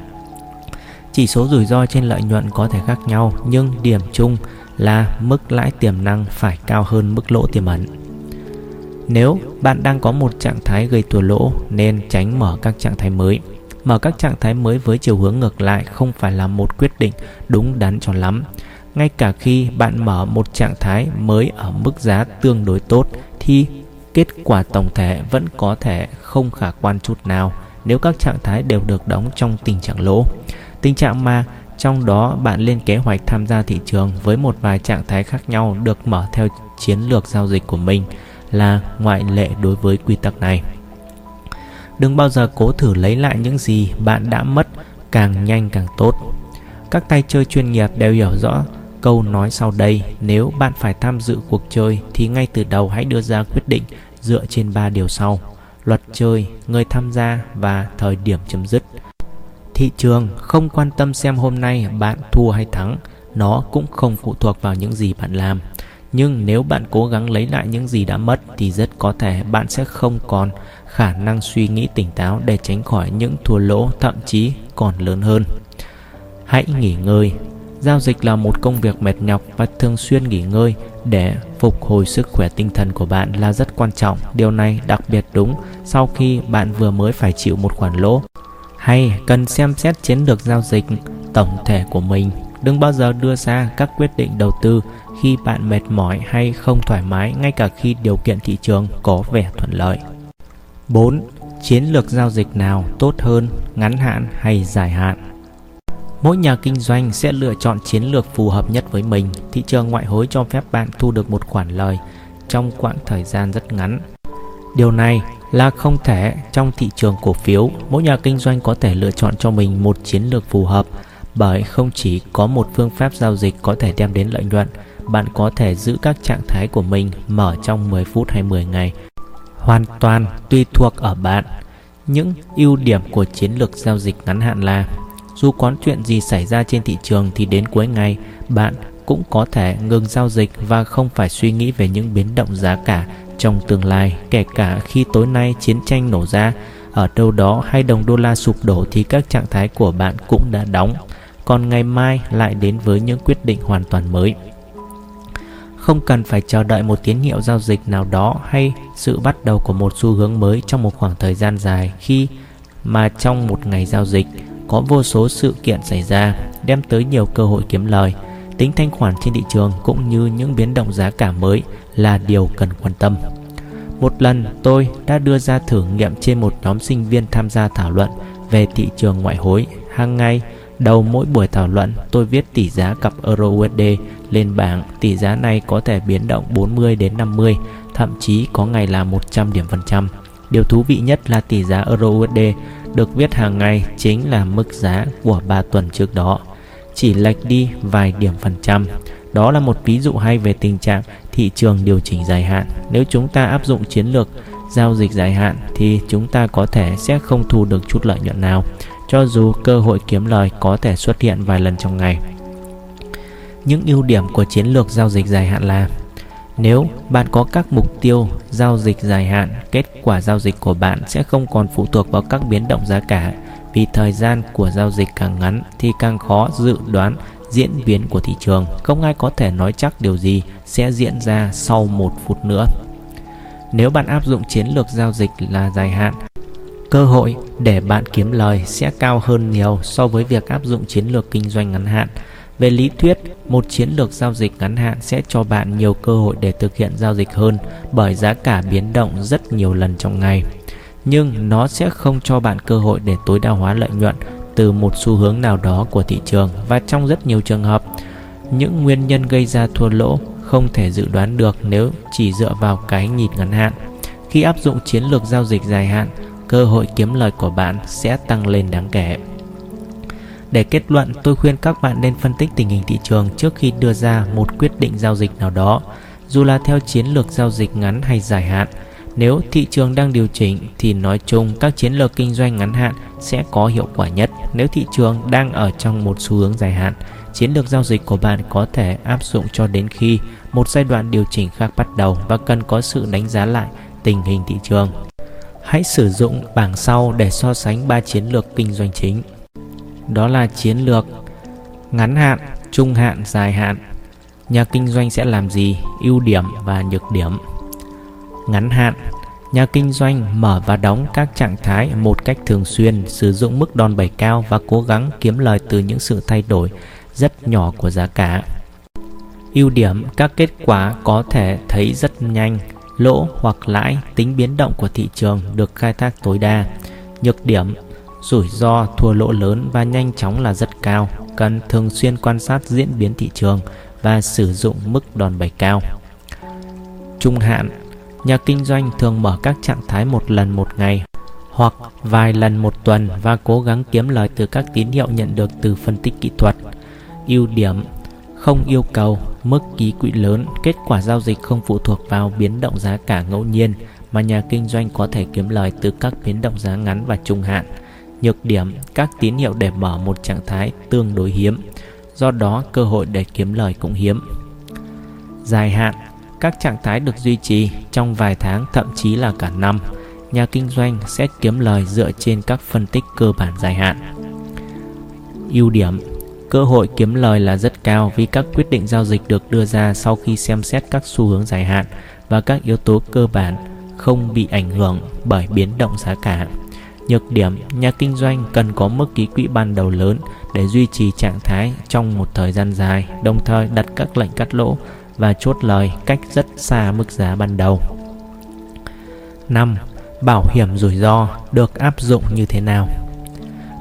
Chỉ số rủi ro trên lợi nhuận có thể khác nhau, nhưng điểm chung là mức lãi tiềm năng phải cao hơn mức lỗ tiềm ẩn. Nếu bạn đang có một trạng thái gây thua lỗ, nên tránh mở các trạng thái mới. Mở các trạng thái mới với chiều hướng ngược lại không phải là một quyết định đúng đắn cho lắm. Ngay cả khi bạn mở một trạng thái mới ở mức giá tương đối tốt, thì kết quả tổng thể vẫn có thể không khả quan chút nào nếu các trạng thái đều được đóng trong tình trạng lỗ. Tình trạng mà trong đó bạn lên kế hoạch tham gia thị trường với một vài trạng thái khác nhau được mở theo chiến lược giao dịch của mình là ngoại lệ đối với quy tắc này. Đừng bao giờ cố thử lấy lại những gì bạn đã mất càng nhanh càng tốt. Các tay chơi chuyên nghiệp đều hiểu rõ câu nói sau đây, nếu bạn phải tham dự cuộc chơi thì ngay từ đầu hãy đưa ra quyết định dựa trên ba điều sau: luật chơi, người tham gia và thời điểm chấm dứt. Thị trường không quan tâm xem hôm nay bạn thua hay thắng, nó cũng không phụ thuộc vào những gì bạn làm. Nhưng nếu bạn cố gắng lấy lại những gì đã mất thì rất có thể bạn sẽ không còn khả năng suy nghĩ tỉnh táo để tránh khỏi những thua lỗ, thậm chí còn lớn hơn. Hãy nghỉ ngơi. Giao dịch là một công việc mệt nhọc và thường xuyên nghỉ ngơi để phục hồi sức khỏe tinh thần của bạn là rất quan trọng. Điều này đặc biệt đúng sau khi bạn vừa mới phải chịu một khoản lỗ hay cần xem xét chiến lược giao dịch tổng thể của mình. Đừng bao giờ đưa ra các quyết định đầu tư khi bạn mệt mỏi hay không thoải mái ngay cả khi điều kiện thị trường có vẻ thuận lợi. 4. Chiến lược giao dịch nào tốt hơn, ngắn hạn hay dài hạn? Mỗi nhà kinh doanh sẽ lựa chọn chiến lược phù hợp nhất với mình. Thị trường ngoại hối cho phép bạn thu được một khoản lời trong quãng thời gian rất ngắn. Điều này là không thể trong thị trường cổ phiếu, mỗi nhà kinh doanh có thể lựa chọn cho mình một chiến lược phù hợp bởi không chỉ có một phương pháp giao dịch có thể đem đến lợi nhuận, bạn có thể giữ các trạng thái của mình mở trong 10 phút hay 10 ngày. Hoàn toàn tùy thuộc ở bạn. Những ưu điểm của chiến lược giao dịch ngắn hạn là dù có chuyện gì xảy ra trên thị trường thì đến cuối ngày bạn cũng có thể ngừng giao dịch và không phải suy nghĩ về những biến động giá cả trong tương lai, kể cả khi tối nay chiến tranh nổ ra ở đâu đó hay đồng đô la sụp đổ thì các trạng thái của bạn cũng đã đóng, còn ngày mai lại đến với những quyết định hoàn toàn mới. Không cần phải chờ đợi một tín hiệu giao dịch nào đó hay sự bắt đầu của một xu hướng mới trong một khoảng thời gian dài khi mà trong một ngày giao dịch có vô số sự kiện xảy ra đem tới nhiều cơ hội kiếm lời tính thanh khoản trên thị trường cũng như những biến động giá cả mới là điều cần quan tâm. Một lần tôi đã đưa ra thử nghiệm trên một nhóm sinh viên tham gia thảo luận về thị trường ngoại hối. Hàng ngày, đầu mỗi buổi thảo luận, tôi viết tỷ giá cặp Euro USD lên bảng. Tỷ giá này có thể biến động 40 đến 50, thậm chí có ngày là 100 điểm phần trăm. Điều thú vị nhất là tỷ giá Euro USD được viết hàng ngày chính là mức giá của 3 tuần trước đó chỉ lệch đi vài điểm phần trăm. Đó là một ví dụ hay về tình trạng thị trường điều chỉnh dài hạn. Nếu chúng ta áp dụng chiến lược giao dịch dài hạn thì chúng ta có thể sẽ không thu được chút lợi nhuận nào, cho dù cơ hội kiếm lời có thể xuất hiện vài lần trong ngày. Những ưu điểm của chiến lược giao dịch dài hạn là nếu bạn có các mục tiêu giao dịch dài hạn, kết quả giao dịch của bạn sẽ không còn phụ thuộc vào các biến động giá cả vì thời gian của giao dịch càng ngắn thì càng khó dự đoán diễn biến của thị trường. Không ai có thể nói chắc điều gì sẽ diễn ra sau một phút nữa. Nếu bạn áp dụng chiến lược giao dịch là dài hạn, cơ hội để bạn kiếm lời sẽ cao hơn nhiều so với việc áp dụng chiến lược kinh doanh ngắn hạn. Về lý thuyết, một chiến lược giao dịch ngắn hạn sẽ cho bạn nhiều cơ hội để thực hiện giao dịch hơn bởi giá cả biến động rất nhiều lần trong ngày nhưng nó sẽ không cho bạn cơ hội để tối đa hóa lợi nhuận từ một xu hướng nào đó của thị trường và trong rất nhiều trường hợp những nguyên nhân gây ra thua lỗ không thể dự đoán được nếu chỉ dựa vào cái nhìn ngắn hạn khi áp dụng chiến lược giao dịch dài hạn cơ hội kiếm lời của bạn sẽ tăng lên đáng kể. Để kết luận, tôi khuyên các bạn nên phân tích tình hình thị trường trước khi đưa ra một quyết định giao dịch nào đó, dù là theo chiến lược giao dịch ngắn hay dài hạn. Nếu thị trường đang điều chỉnh thì nói chung các chiến lược kinh doanh ngắn hạn sẽ có hiệu quả nhất. Nếu thị trường đang ở trong một xu hướng dài hạn, chiến lược giao dịch của bạn có thể áp dụng cho đến khi một giai đoạn điều chỉnh khác bắt đầu và cần có sự đánh giá lại tình hình thị trường. Hãy sử dụng bảng sau để so sánh ba chiến lược kinh doanh chính. Đó là chiến lược ngắn hạn, trung hạn, dài hạn. Nhà kinh doanh sẽ làm gì, ưu điểm và nhược điểm. Ngắn hạn, nhà kinh doanh mở và đóng các trạng thái một cách thường xuyên, sử dụng mức đòn bẩy cao và cố gắng kiếm lời từ những sự thay đổi rất nhỏ của giá cả. Ưu điểm các kết quả có thể thấy rất nhanh, lỗ hoặc lãi, tính biến động của thị trường được khai thác tối đa. Nhược điểm rủi ro thua lỗ lớn và nhanh chóng là rất cao, cần thường xuyên quan sát diễn biến thị trường và sử dụng mức đòn bẩy cao. Trung hạn Nhà kinh doanh thường mở các trạng thái một lần một ngày hoặc vài lần một tuần và cố gắng kiếm lời từ các tín hiệu nhận được từ phân tích kỹ thuật. Ưu điểm không yêu cầu mức ký quỹ lớn, kết quả giao dịch không phụ thuộc vào biến động giá cả ngẫu nhiên mà nhà kinh doanh có thể kiếm lời từ các biến động giá ngắn và trung hạn. Nhược điểm, các tín hiệu để mở một trạng thái tương đối hiếm, do đó cơ hội để kiếm lời cũng hiếm. Dài hạn, các trạng thái được duy trì trong vài tháng thậm chí là cả năm. Nhà kinh doanh sẽ kiếm lời dựa trên các phân tích cơ bản dài hạn. Ưu điểm Cơ hội kiếm lời là rất cao vì các quyết định giao dịch được đưa ra sau khi xem xét các xu hướng dài hạn và các yếu tố cơ bản không bị ảnh hưởng bởi biến động giá cả. Nhược điểm, nhà kinh doanh cần có mức ký quỹ ban đầu lớn để duy trì trạng thái trong một thời gian dài, đồng thời đặt các lệnh cắt lỗ và chốt lời cách rất xa mức giá ban đầu. 5. Bảo hiểm rủi ro được áp dụng như thế nào?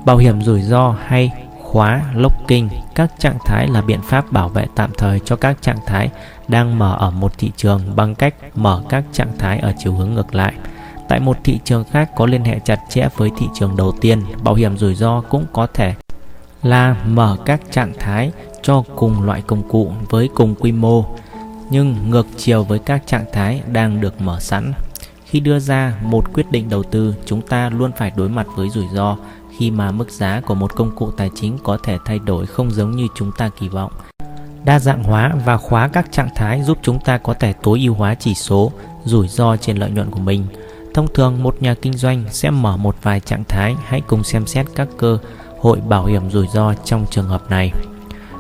Bảo hiểm rủi ro hay khóa locking các trạng thái là biện pháp bảo vệ tạm thời cho các trạng thái đang mở ở một thị trường bằng cách mở các trạng thái ở chiều hướng ngược lại. Tại một thị trường khác có liên hệ chặt chẽ với thị trường đầu tiên, bảo hiểm rủi ro cũng có thể là mở các trạng thái cho cùng loại công cụ với cùng quy mô nhưng ngược chiều với các trạng thái đang được mở sẵn. Khi đưa ra một quyết định đầu tư, chúng ta luôn phải đối mặt với rủi ro khi mà mức giá của một công cụ tài chính có thể thay đổi không giống như chúng ta kỳ vọng. Đa dạng hóa và khóa các trạng thái giúp chúng ta có thể tối ưu hóa chỉ số rủi ro trên lợi nhuận của mình. Thông thường một nhà kinh doanh sẽ mở một vài trạng thái, hãy cùng xem xét các cơ hội bảo hiểm rủi ro trong trường hợp này.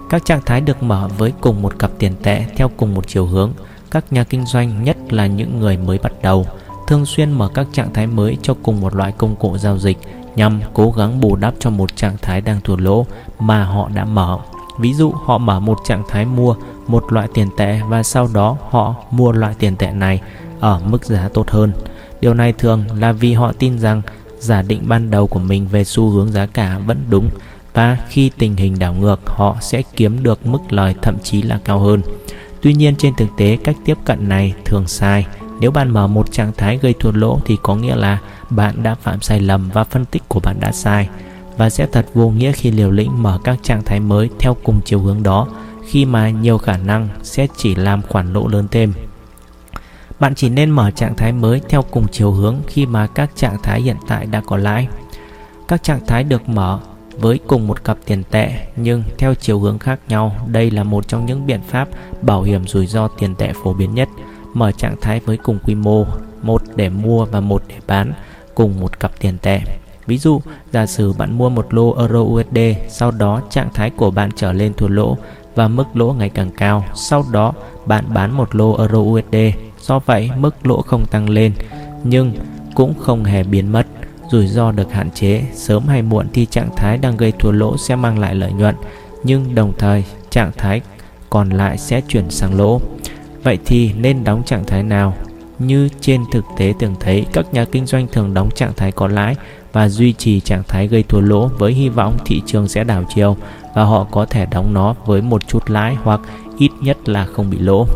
Các trạng thái được mở với cùng một cặp tiền tệ theo cùng một chiều hướng. Các nhà kinh doanh, nhất là những người mới bắt đầu, thường xuyên mở các trạng thái mới cho cùng một loại công cụ giao dịch nhằm cố gắng bù đắp cho một trạng thái đang thua lỗ mà họ đã mở. Ví dụ, họ mở một trạng thái mua một loại tiền tệ và sau đó họ mua loại tiền tệ này ở mức giá tốt hơn. Điều này thường là vì họ tin rằng giả định ban đầu của mình về xu hướng giá cả vẫn đúng và khi tình hình đảo ngược, họ sẽ kiếm được mức lời thậm chí là cao hơn. Tuy nhiên, trên thực tế, cách tiếp cận này thường sai. Nếu bạn mở một trạng thái gây thua lỗ thì có nghĩa là bạn đã phạm sai lầm và phân tích của bạn đã sai và sẽ thật vô nghĩa khi liều lĩnh mở các trạng thái mới theo cùng chiều hướng đó, khi mà nhiều khả năng sẽ chỉ làm khoản lỗ lớn thêm. Bạn chỉ nên mở trạng thái mới theo cùng chiều hướng khi mà các trạng thái hiện tại đã có lãi. Các trạng thái được mở với cùng một cặp tiền tệ, nhưng theo chiều hướng khác nhau. Đây là một trong những biện pháp bảo hiểm rủi ro tiền tệ phổ biến nhất. Mở trạng thái với cùng quy mô, một để mua và một để bán cùng một cặp tiền tệ. Ví dụ, giả sử bạn mua một lô euro USD, sau đó trạng thái của bạn trở lên thua lỗ và mức lỗ ngày càng cao. Sau đó, bạn bán một lô euro USD. Do vậy, mức lỗ không tăng lên nhưng cũng không hề biến mất rủi ro được hạn chế, sớm hay muộn thì trạng thái đang gây thua lỗ sẽ mang lại lợi nhuận, nhưng đồng thời trạng thái còn lại sẽ chuyển sang lỗ. Vậy thì nên đóng trạng thái nào? Như trên thực tế thường thấy, các nhà kinh doanh thường đóng trạng thái có lãi và duy trì trạng thái gây thua lỗ với hy vọng thị trường sẽ đảo chiều và họ có thể đóng nó với một chút lãi hoặc ít nhất là không bị lỗ.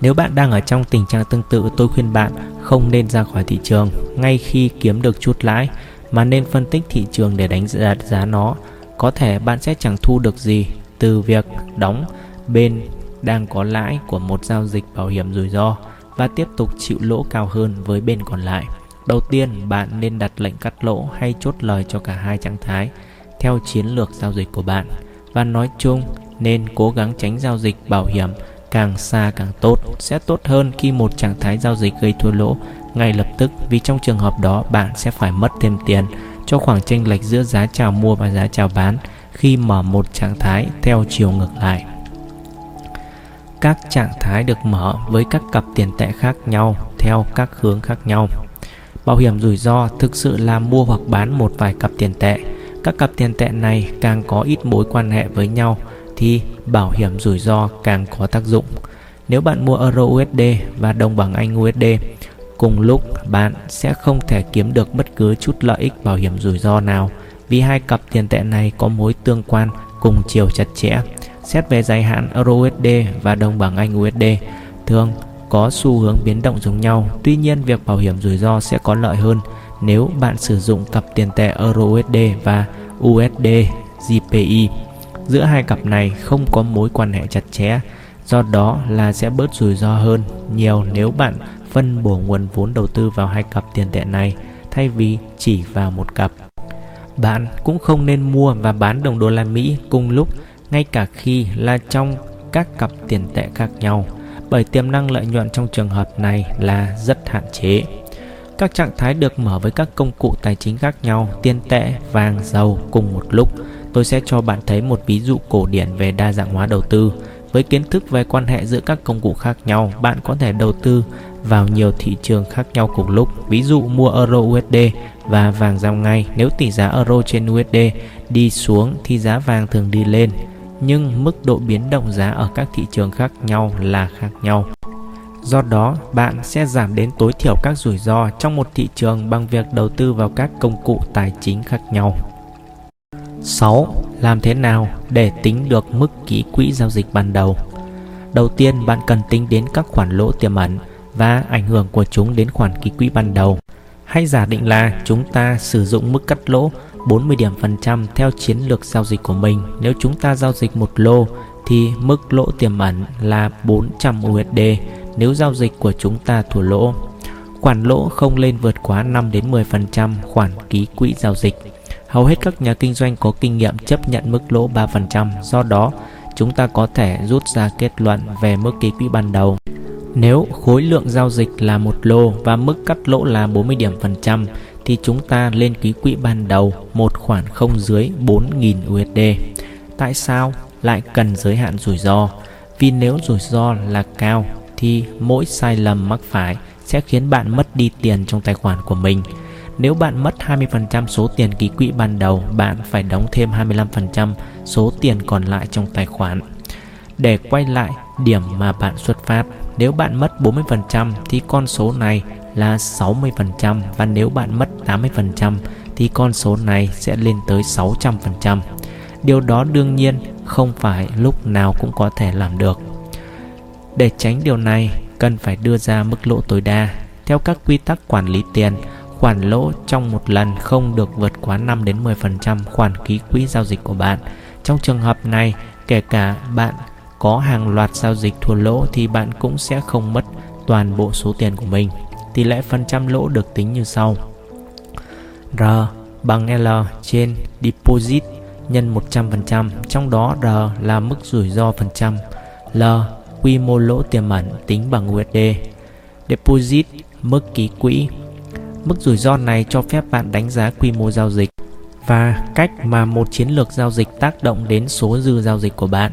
Nếu bạn đang ở trong tình trạng tương tự, tôi khuyên bạn không nên ra khỏi thị trường ngay khi kiếm được chút lãi mà nên phân tích thị trường để đánh giá giá nó. Có thể bạn sẽ chẳng thu được gì từ việc đóng bên đang có lãi của một giao dịch bảo hiểm rủi ro và tiếp tục chịu lỗ cao hơn với bên còn lại. Đầu tiên, bạn nên đặt lệnh cắt lỗ hay chốt lời cho cả hai trạng thái theo chiến lược giao dịch của bạn. Và nói chung, nên cố gắng tránh giao dịch bảo hiểm càng xa càng tốt sẽ tốt hơn khi một trạng thái giao dịch gây thua lỗ ngay lập tức vì trong trường hợp đó bạn sẽ phải mất thêm tiền cho khoảng chênh lệch giữa giá chào mua và giá chào bán khi mở một trạng thái theo chiều ngược lại. Các trạng thái được mở với các cặp tiền tệ khác nhau, theo các hướng khác nhau. Bảo hiểm rủi ro thực sự là mua hoặc bán một vài cặp tiền tệ. Các cặp tiền tệ này càng có ít mối quan hệ với nhau thì bảo hiểm rủi ro càng có tác dụng. Nếu bạn mua euro USD và đồng bằng Anh USD cùng lúc bạn sẽ không thể kiếm được bất cứ chút lợi ích bảo hiểm rủi ro nào vì hai cặp tiền tệ này có mối tương quan, cùng chiều chặt chẽ. Xét về dài hạn euro USD và đồng bảng Anh USD thường có xu hướng biến động giống nhau. Tuy nhiên, việc bảo hiểm rủi ro sẽ có lợi hơn nếu bạn sử dụng cặp tiền tệ euro USD và USD GPI. Giữa hai cặp này không có mối quan hệ chặt chẽ, do đó là sẽ bớt rủi ro hơn nhiều nếu bạn phân bổ nguồn vốn đầu tư vào hai cặp tiền tệ này thay vì chỉ vào một cặp. Bạn cũng không nên mua và bán đồng đô la Mỹ cùng lúc ngay cả khi là trong các cặp tiền tệ khác nhau bởi tiềm năng lợi nhuận trong trường hợp này là rất hạn chế. Các trạng thái được mở với các công cụ tài chính khác nhau, tiền tệ, vàng, dầu cùng một lúc. Tôi sẽ cho bạn thấy một ví dụ cổ điển về đa dạng hóa đầu tư. Với kiến thức về quan hệ giữa các công cụ khác nhau, bạn có thể đầu tư vào nhiều thị trường khác nhau cùng lúc. Ví dụ mua euro USD và vàng giao ngay. Nếu tỷ giá euro trên USD đi xuống thì giá vàng thường đi lên nhưng mức độ biến động giá ở các thị trường khác nhau là khác nhau. Do đó, bạn sẽ giảm đến tối thiểu các rủi ro trong một thị trường bằng việc đầu tư vào các công cụ tài chính khác nhau. 6. Làm thế nào để tính được mức ký quỹ giao dịch ban đầu? Đầu tiên, bạn cần tính đến các khoản lỗ tiềm ẩn và ảnh hưởng của chúng đến khoản ký quỹ ban đầu. Hãy giả định là chúng ta sử dụng mức cắt lỗ 40 điểm phần trăm theo chiến lược giao dịch của mình. Nếu chúng ta giao dịch một lô thì mức lỗ tiềm ẩn là 400 USD nếu giao dịch của chúng ta thua lỗ. Khoản lỗ không lên vượt quá 5 đến 10% khoản ký quỹ giao dịch. Hầu hết các nhà kinh doanh có kinh nghiệm chấp nhận mức lỗ 3%, do đó chúng ta có thể rút ra kết luận về mức ký quỹ ban đầu. Nếu khối lượng giao dịch là một lô và mức cắt lỗ là 40 điểm phần trăm thì chúng ta lên ký quỹ ban đầu một khoản không dưới 4.000 USD. Tại sao lại cần giới hạn rủi ro? Vì nếu rủi ro là cao thì mỗi sai lầm mắc phải sẽ khiến bạn mất đi tiền trong tài khoản của mình. Nếu bạn mất 20% số tiền ký quỹ ban đầu, bạn phải đóng thêm 25% số tiền còn lại trong tài khoản. Để quay lại điểm mà bạn xuất phát, nếu bạn mất 40% thì con số này là 60% và nếu bạn mất 80% thì con số này sẽ lên tới 600%. Điều đó đương nhiên không phải lúc nào cũng có thể làm được. Để tránh điều này, cần phải đưa ra mức lỗ tối đa. Theo các quy tắc quản lý tiền, khoản lỗ trong một lần không được vượt quá 5 đến 10% khoản ký quỹ giao dịch của bạn. Trong trường hợp này, kể cả bạn có hàng loạt giao dịch thua lỗ thì bạn cũng sẽ không mất toàn bộ số tiền của mình tỷ lệ phần trăm lỗ được tính như sau. R bằng L trên deposit nhân 100%, trong đó R là mức rủi ro phần trăm, L quy mô lỗ tiềm ẩn tính bằng USD. Deposit mức ký quỹ. Mức rủi ro này cho phép bạn đánh giá quy mô giao dịch và cách mà một chiến lược giao dịch tác động đến số dư giao dịch của bạn.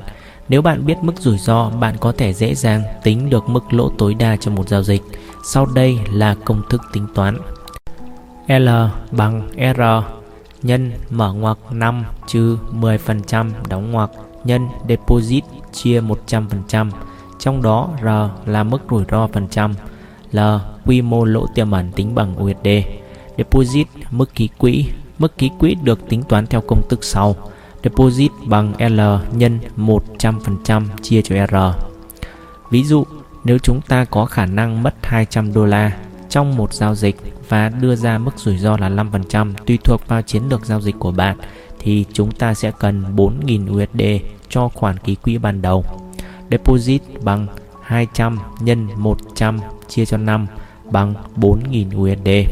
Nếu bạn biết mức rủi ro, bạn có thể dễ dàng tính được mức lỗ tối đa cho một giao dịch. Sau đây là công thức tính toán. L bằng R nhân mở ngoặc 5 trừ 10% đóng ngoặc nhân deposit chia 100%, trong đó R là mức rủi ro phần trăm, L quy mô lỗ tiềm ẩn tính bằng USD. Deposit mức ký quỹ, mức ký quỹ được tính toán theo công thức sau. Deposit bằng L nhân 100% chia cho R. Ví dụ, nếu chúng ta có khả năng mất 200 đô la trong một giao dịch và đưa ra mức rủi ro là 5% tùy thuộc vào chiến lược giao dịch của bạn thì chúng ta sẽ cần 4.000 USD cho khoản ký quỹ ban đầu. Deposit bằng 200 nhân 100 chia cho 5 bằng 4.000 USD.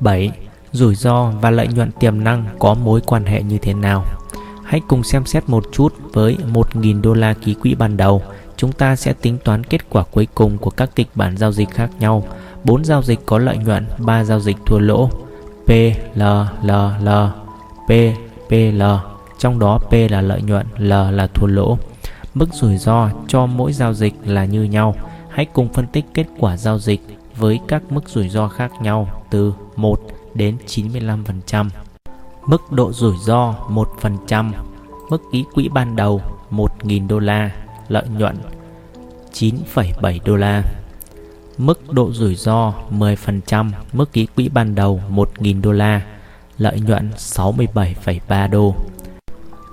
7. Rủi ro và lợi nhuận tiềm năng có mối quan hệ như thế nào? Hãy cùng xem xét một chút với 1.000 đô la ký quỹ ban đầu. Chúng ta sẽ tính toán kết quả cuối cùng của các kịch bản giao dịch khác nhau. 4 giao dịch có lợi nhuận, 3 giao dịch thua lỗ. P, L, L, L, P, P, L. Trong đó P là lợi nhuận, L là thua lỗ. Mức rủi ro cho mỗi giao dịch là như nhau. Hãy cùng phân tích kết quả giao dịch với các mức rủi ro khác nhau từ 1 đến 95%. Mức độ rủi ro 1%, mức ký quỹ ban đầu 1.000 đô la, lợi nhuận 9,7 đô la. Mức độ rủi ro 10%, mức ký quỹ ban đầu 1.000 đô la, lợi nhuận 67,3 đô.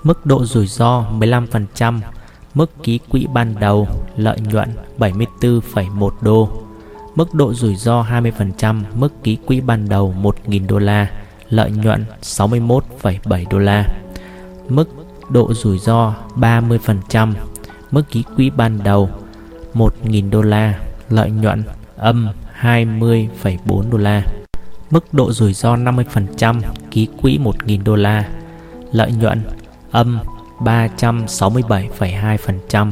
Mức độ rủi ro 15%, mức ký quỹ ban đầu, lợi nhuận 74,1 đô. Mức độ rủi ro 20%, mức ký quỹ ban đầu 1.000 đô la, lợi nhuận 61,7 đô la. Mức độ rủi ro 30%, mức ký quỹ ban đầu 1.000 đô la, lợi nhuận âm 20,4 đô la. Mức độ rủi ro 50%, ký quỹ 1.000 đô la, lợi nhuận âm 367,2%.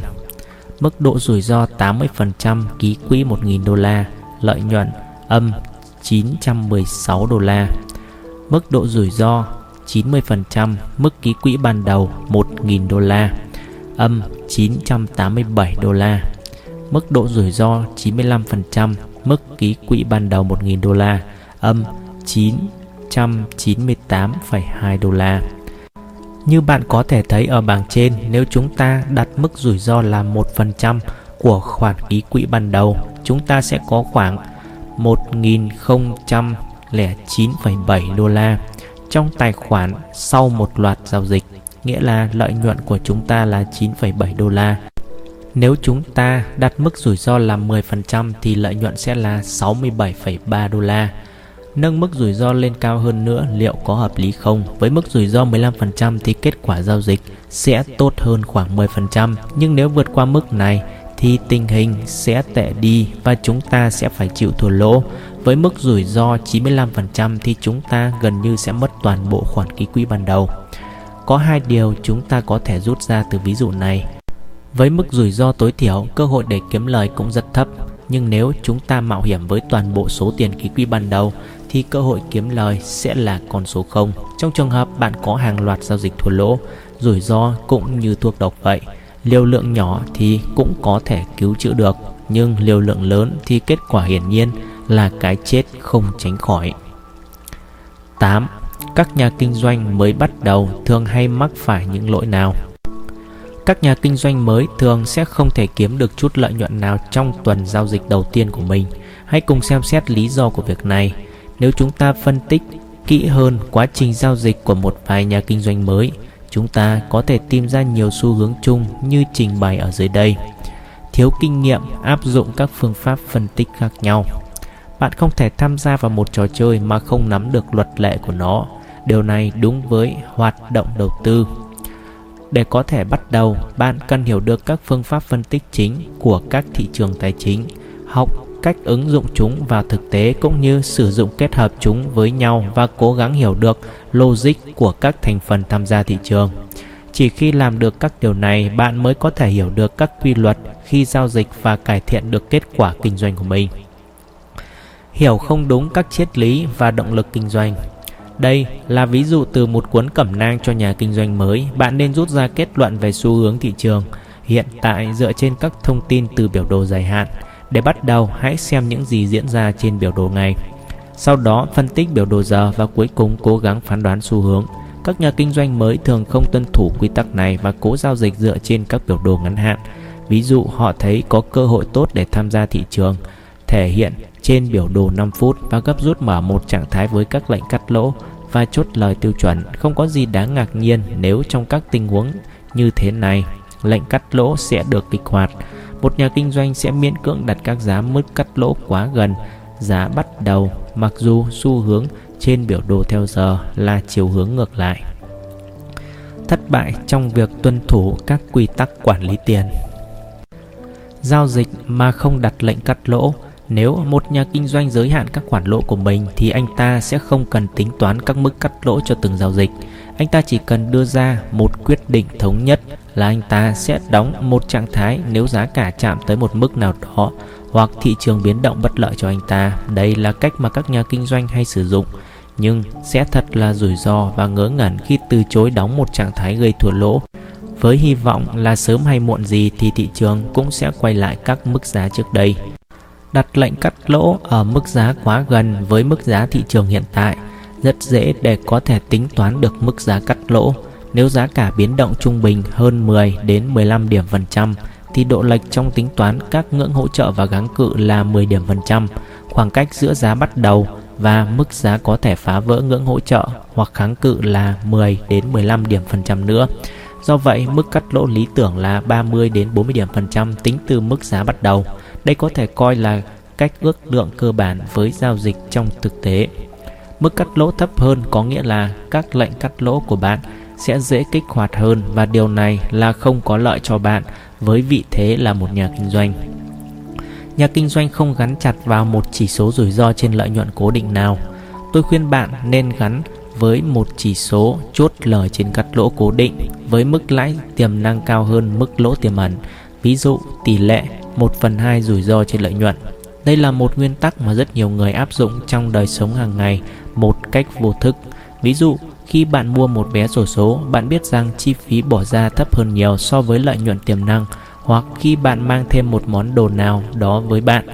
Mức độ rủi ro 80%, ký quỹ 1.000 đô la, lợi nhuận âm 916 đô la. Mức độ rủi ro 90%, mức ký quỹ ban đầu 1.000 đô la, âm 987 đô la. Mức độ rủi ro 95%, mức ký quỹ ban đầu 1.000 đô la, âm 998,2 đô la. Như bạn có thể thấy ở bảng trên, nếu chúng ta đặt mức rủi ro là 1% của khoản ký quỹ ban đầu, chúng ta sẽ có khoảng 1.009,7 đô la trong tài khoản sau một loạt giao dịch, nghĩa là lợi nhuận của chúng ta là 9,7 đô la. Nếu chúng ta đặt mức rủi ro là 10% thì lợi nhuận sẽ là 67,3 đô la. Nâng mức rủi ro lên cao hơn nữa liệu có hợp lý không? Với mức rủi ro 15% thì kết quả giao dịch sẽ tốt hơn khoảng 10%, nhưng nếu vượt qua mức này thì tình hình sẽ tệ đi và chúng ta sẽ phải chịu thua lỗ. Với mức rủi ro 95% thì chúng ta gần như sẽ mất toàn bộ khoản ký quỹ ban đầu. Có hai điều chúng ta có thể rút ra từ ví dụ này. Với mức rủi ro tối thiểu, cơ hội để kiếm lời cũng rất thấp. Nhưng nếu chúng ta mạo hiểm với toàn bộ số tiền ký quỹ ban đầu thì cơ hội kiếm lời sẽ là con số 0. Trong trường hợp bạn có hàng loạt giao dịch thua lỗ, rủi ro cũng như thuốc độc vậy. Liều lượng nhỏ thì cũng có thể cứu chữa được, nhưng liều lượng lớn thì kết quả hiển nhiên là cái chết không tránh khỏi. 8. Các nhà kinh doanh mới bắt đầu thường hay mắc phải những lỗi nào? Các nhà kinh doanh mới thường sẽ không thể kiếm được chút lợi nhuận nào trong tuần giao dịch đầu tiên của mình. Hãy cùng xem xét lý do của việc này. Nếu chúng ta phân tích kỹ hơn quá trình giao dịch của một vài nhà kinh doanh mới, chúng ta có thể tìm ra nhiều xu hướng chung như trình bày ở dưới đây. Thiếu kinh nghiệm áp dụng các phương pháp phân tích khác nhau. Bạn không thể tham gia vào một trò chơi mà không nắm được luật lệ của nó. Điều này đúng với hoạt động đầu tư. Để có thể bắt đầu, bạn cần hiểu được các phương pháp phân tích chính của các thị trường tài chính, học cách ứng dụng chúng vào thực tế cũng như sử dụng kết hợp chúng với nhau và cố gắng hiểu được logic của các thành phần tham gia thị trường. Chỉ khi làm được các điều này, bạn mới có thể hiểu được các quy luật khi giao dịch và cải thiện được kết quả kinh doanh của mình. Hiểu không đúng các triết lý và động lực kinh doanh. Đây là ví dụ từ một cuốn cẩm nang cho nhà kinh doanh mới. Bạn nên rút ra kết luận về xu hướng thị trường hiện tại dựa trên các thông tin từ biểu đồ dài hạn để bắt đầu, hãy xem những gì diễn ra trên biểu đồ ngày. Sau đó, phân tích biểu đồ giờ và cuối cùng cố gắng phán đoán xu hướng. Các nhà kinh doanh mới thường không tuân thủ quy tắc này và cố giao dịch dựa trên các biểu đồ ngắn hạn. Ví dụ, họ thấy có cơ hội tốt để tham gia thị trường, thể hiện trên biểu đồ 5 phút và gấp rút mở một trạng thái với các lệnh cắt lỗ và chốt lời tiêu chuẩn. Không có gì đáng ngạc nhiên nếu trong các tình huống như thế này, lệnh cắt lỗ sẽ được kích hoạt một nhà kinh doanh sẽ miễn cưỡng đặt các giá mức cắt lỗ quá gần giá bắt đầu, mặc dù xu hướng trên biểu đồ theo giờ là chiều hướng ngược lại. Thất bại trong việc tuân thủ các quy tắc quản lý tiền. Giao dịch mà không đặt lệnh cắt lỗ nếu một nhà kinh doanh giới hạn các khoản lỗ của mình thì anh ta sẽ không cần tính toán các mức cắt lỗ cho từng giao dịch. Anh ta chỉ cần đưa ra một quyết định thống nhất là anh ta sẽ đóng một trạng thái nếu giá cả chạm tới một mức nào đó, hoặc thị trường biến động bất lợi cho anh ta. Đây là cách mà các nhà kinh doanh hay sử dụng. Nhưng sẽ thật là rủi ro và ngớ ngẩn khi từ chối đóng một trạng thái gây thua lỗ với hy vọng là sớm hay muộn gì thì thị trường cũng sẽ quay lại các mức giá trước đây đặt lệnh cắt lỗ ở mức giá quá gần với mức giá thị trường hiện tại rất dễ để có thể tính toán được mức giá cắt lỗ. Nếu giá cả biến động trung bình hơn 10 đến 15 điểm phần trăm thì độ lệch trong tính toán các ngưỡng hỗ trợ và kháng cự là 10 điểm phần trăm. Khoảng cách giữa giá bắt đầu và mức giá có thể phá vỡ ngưỡng hỗ trợ hoặc kháng cự là 10 đến 15 điểm phần trăm nữa. Do vậy, mức cắt lỗ lý tưởng là 30 đến 40 điểm phần trăm tính từ mức giá bắt đầu. Đây có thể coi là cách ước lượng cơ bản với giao dịch trong thực tế. Mức cắt lỗ thấp hơn có nghĩa là các lệnh cắt lỗ của bạn sẽ dễ kích hoạt hơn và điều này là không có lợi cho bạn với vị thế là một nhà kinh doanh. Nhà kinh doanh không gắn chặt vào một chỉ số rủi ro trên lợi nhuận cố định nào. Tôi khuyên bạn nên gắn với một chỉ số chốt lời trên cắt lỗ cố định với mức lãi tiềm năng cao hơn mức lỗ tiềm ẩn, ví dụ tỷ lệ 1 phần 2 rủi ro trên lợi nhuận. Đây là một nguyên tắc mà rất nhiều người áp dụng trong đời sống hàng ngày một cách vô thức. Ví dụ, khi bạn mua một vé sổ số, bạn biết rằng chi phí bỏ ra thấp hơn nhiều so với lợi nhuận tiềm năng hoặc khi bạn mang thêm một món đồ nào đó với bạn,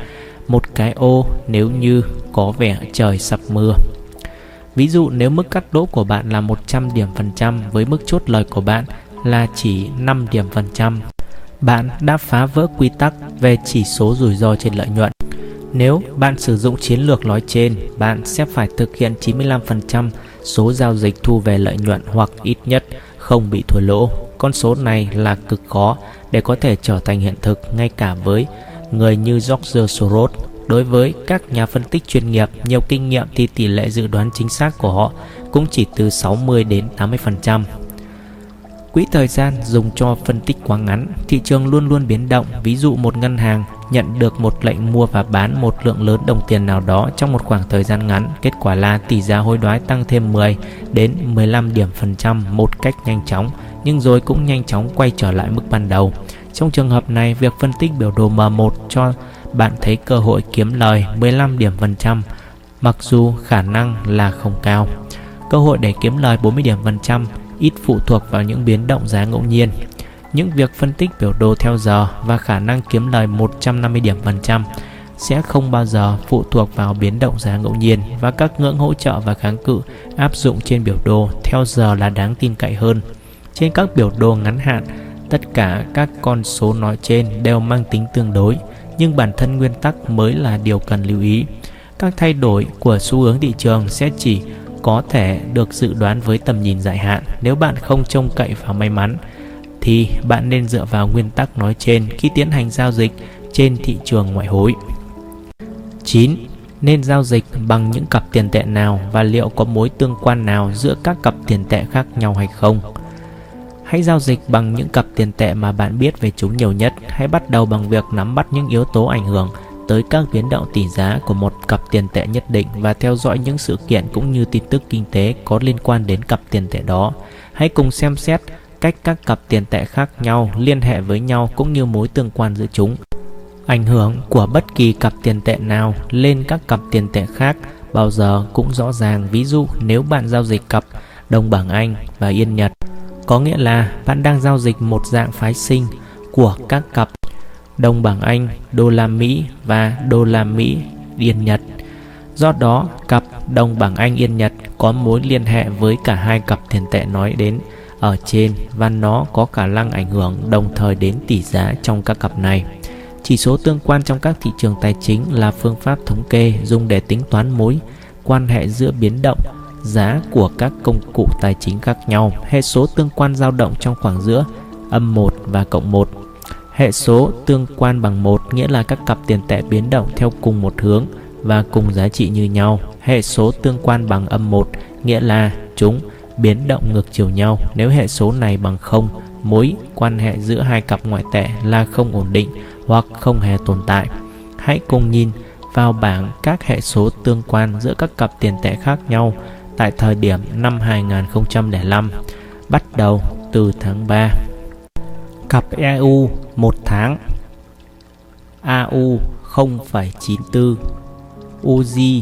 một cái ô nếu như có vẻ trời sập mưa. Ví dụ nếu mức cắt lỗ của bạn là 100 điểm phần trăm với mức chốt lời của bạn là chỉ 5 điểm phần trăm, bạn đã phá vỡ quy tắc về chỉ số rủi ro trên lợi nhuận. Nếu bạn sử dụng chiến lược nói trên, bạn sẽ phải thực hiện 95% số giao dịch thu về lợi nhuận hoặc ít nhất không bị thua lỗ. Con số này là cực khó để có thể trở thành hiện thực ngay cả với người như George Soros. Đối với các nhà phân tích chuyên nghiệp nhiều kinh nghiệm thì tỷ lệ dự đoán chính xác của họ cũng chỉ từ 60 đến 80%. Quỹ thời gian dùng cho phân tích quá ngắn, thị trường luôn luôn biến động. Ví dụ một ngân hàng nhận được một lệnh mua và bán một lượng lớn đồng tiền nào đó trong một khoảng thời gian ngắn. Kết quả là tỷ giá hối đoái tăng thêm 10 đến 15 điểm phần trăm một cách nhanh chóng, nhưng rồi cũng nhanh chóng quay trở lại mức ban đầu. Trong trường hợp này, việc phân tích biểu đồ M1 cho bạn thấy cơ hội kiếm lời 15 điểm phần trăm, mặc dù khả năng là không cao. Cơ hội để kiếm lời 40 điểm phần trăm ít phụ thuộc vào những biến động giá ngẫu nhiên. Những việc phân tích biểu đồ theo giờ và khả năng kiếm lời 150 điểm phần trăm sẽ không bao giờ phụ thuộc vào biến động giá ngẫu nhiên và các ngưỡng hỗ trợ và kháng cự áp dụng trên biểu đồ theo giờ là đáng tin cậy hơn. Trên các biểu đồ ngắn hạn, tất cả các con số nói trên đều mang tính tương đối, nhưng bản thân nguyên tắc mới là điều cần lưu ý. Các thay đổi của xu hướng thị trường sẽ chỉ có thể được dự đoán với tầm nhìn dài hạn. Nếu bạn không trông cậy vào may mắn, thì bạn nên dựa vào nguyên tắc nói trên khi tiến hành giao dịch trên thị trường ngoại hối. 9. Nên giao dịch bằng những cặp tiền tệ nào và liệu có mối tương quan nào giữa các cặp tiền tệ khác nhau hay không? Hãy giao dịch bằng những cặp tiền tệ mà bạn biết về chúng nhiều nhất. Hãy bắt đầu bằng việc nắm bắt những yếu tố ảnh hưởng tới các biến động tỷ giá của một cặp tiền tệ nhất định và theo dõi những sự kiện cũng như tin tức kinh tế có liên quan đến cặp tiền tệ đó. Hãy cùng xem xét cách các cặp tiền tệ khác nhau liên hệ với nhau cũng như mối tương quan giữa chúng. Ảnh hưởng của bất kỳ cặp tiền tệ nào lên các cặp tiền tệ khác bao giờ cũng rõ ràng. Ví dụ nếu bạn giao dịch cặp đồng bảng Anh và Yên Nhật, có nghĩa là bạn đang giao dịch một dạng phái sinh của các cặp đồng bảng Anh, đô la Mỹ và đô la Mỹ Yên Nhật. Do đó, cặp đồng bảng Anh Yên Nhật có mối liên hệ với cả hai cặp tiền tệ nói đến ở trên và nó có khả năng ảnh hưởng đồng thời đến tỷ giá trong các cặp này. Chỉ số tương quan trong các thị trường tài chính là phương pháp thống kê dùng để tính toán mối quan hệ giữa biến động giá của các công cụ tài chính khác nhau. Hệ số tương quan dao động trong khoảng giữa âm 1 và cộng 1 Hệ số tương quan bằng 1 nghĩa là các cặp tiền tệ biến động theo cùng một hướng và cùng giá trị như nhau. Hệ số tương quan bằng âm 1 nghĩa là chúng biến động ngược chiều nhau. Nếu hệ số này bằng 0, mối quan hệ giữa hai cặp ngoại tệ là không ổn định hoặc không hề tồn tại. Hãy cùng nhìn vào bảng các hệ số tương quan giữa các cặp tiền tệ khác nhau tại thời điểm năm 2005, bắt đầu từ tháng 3. Cặp EU 1 tháng. AU 0,94 UZ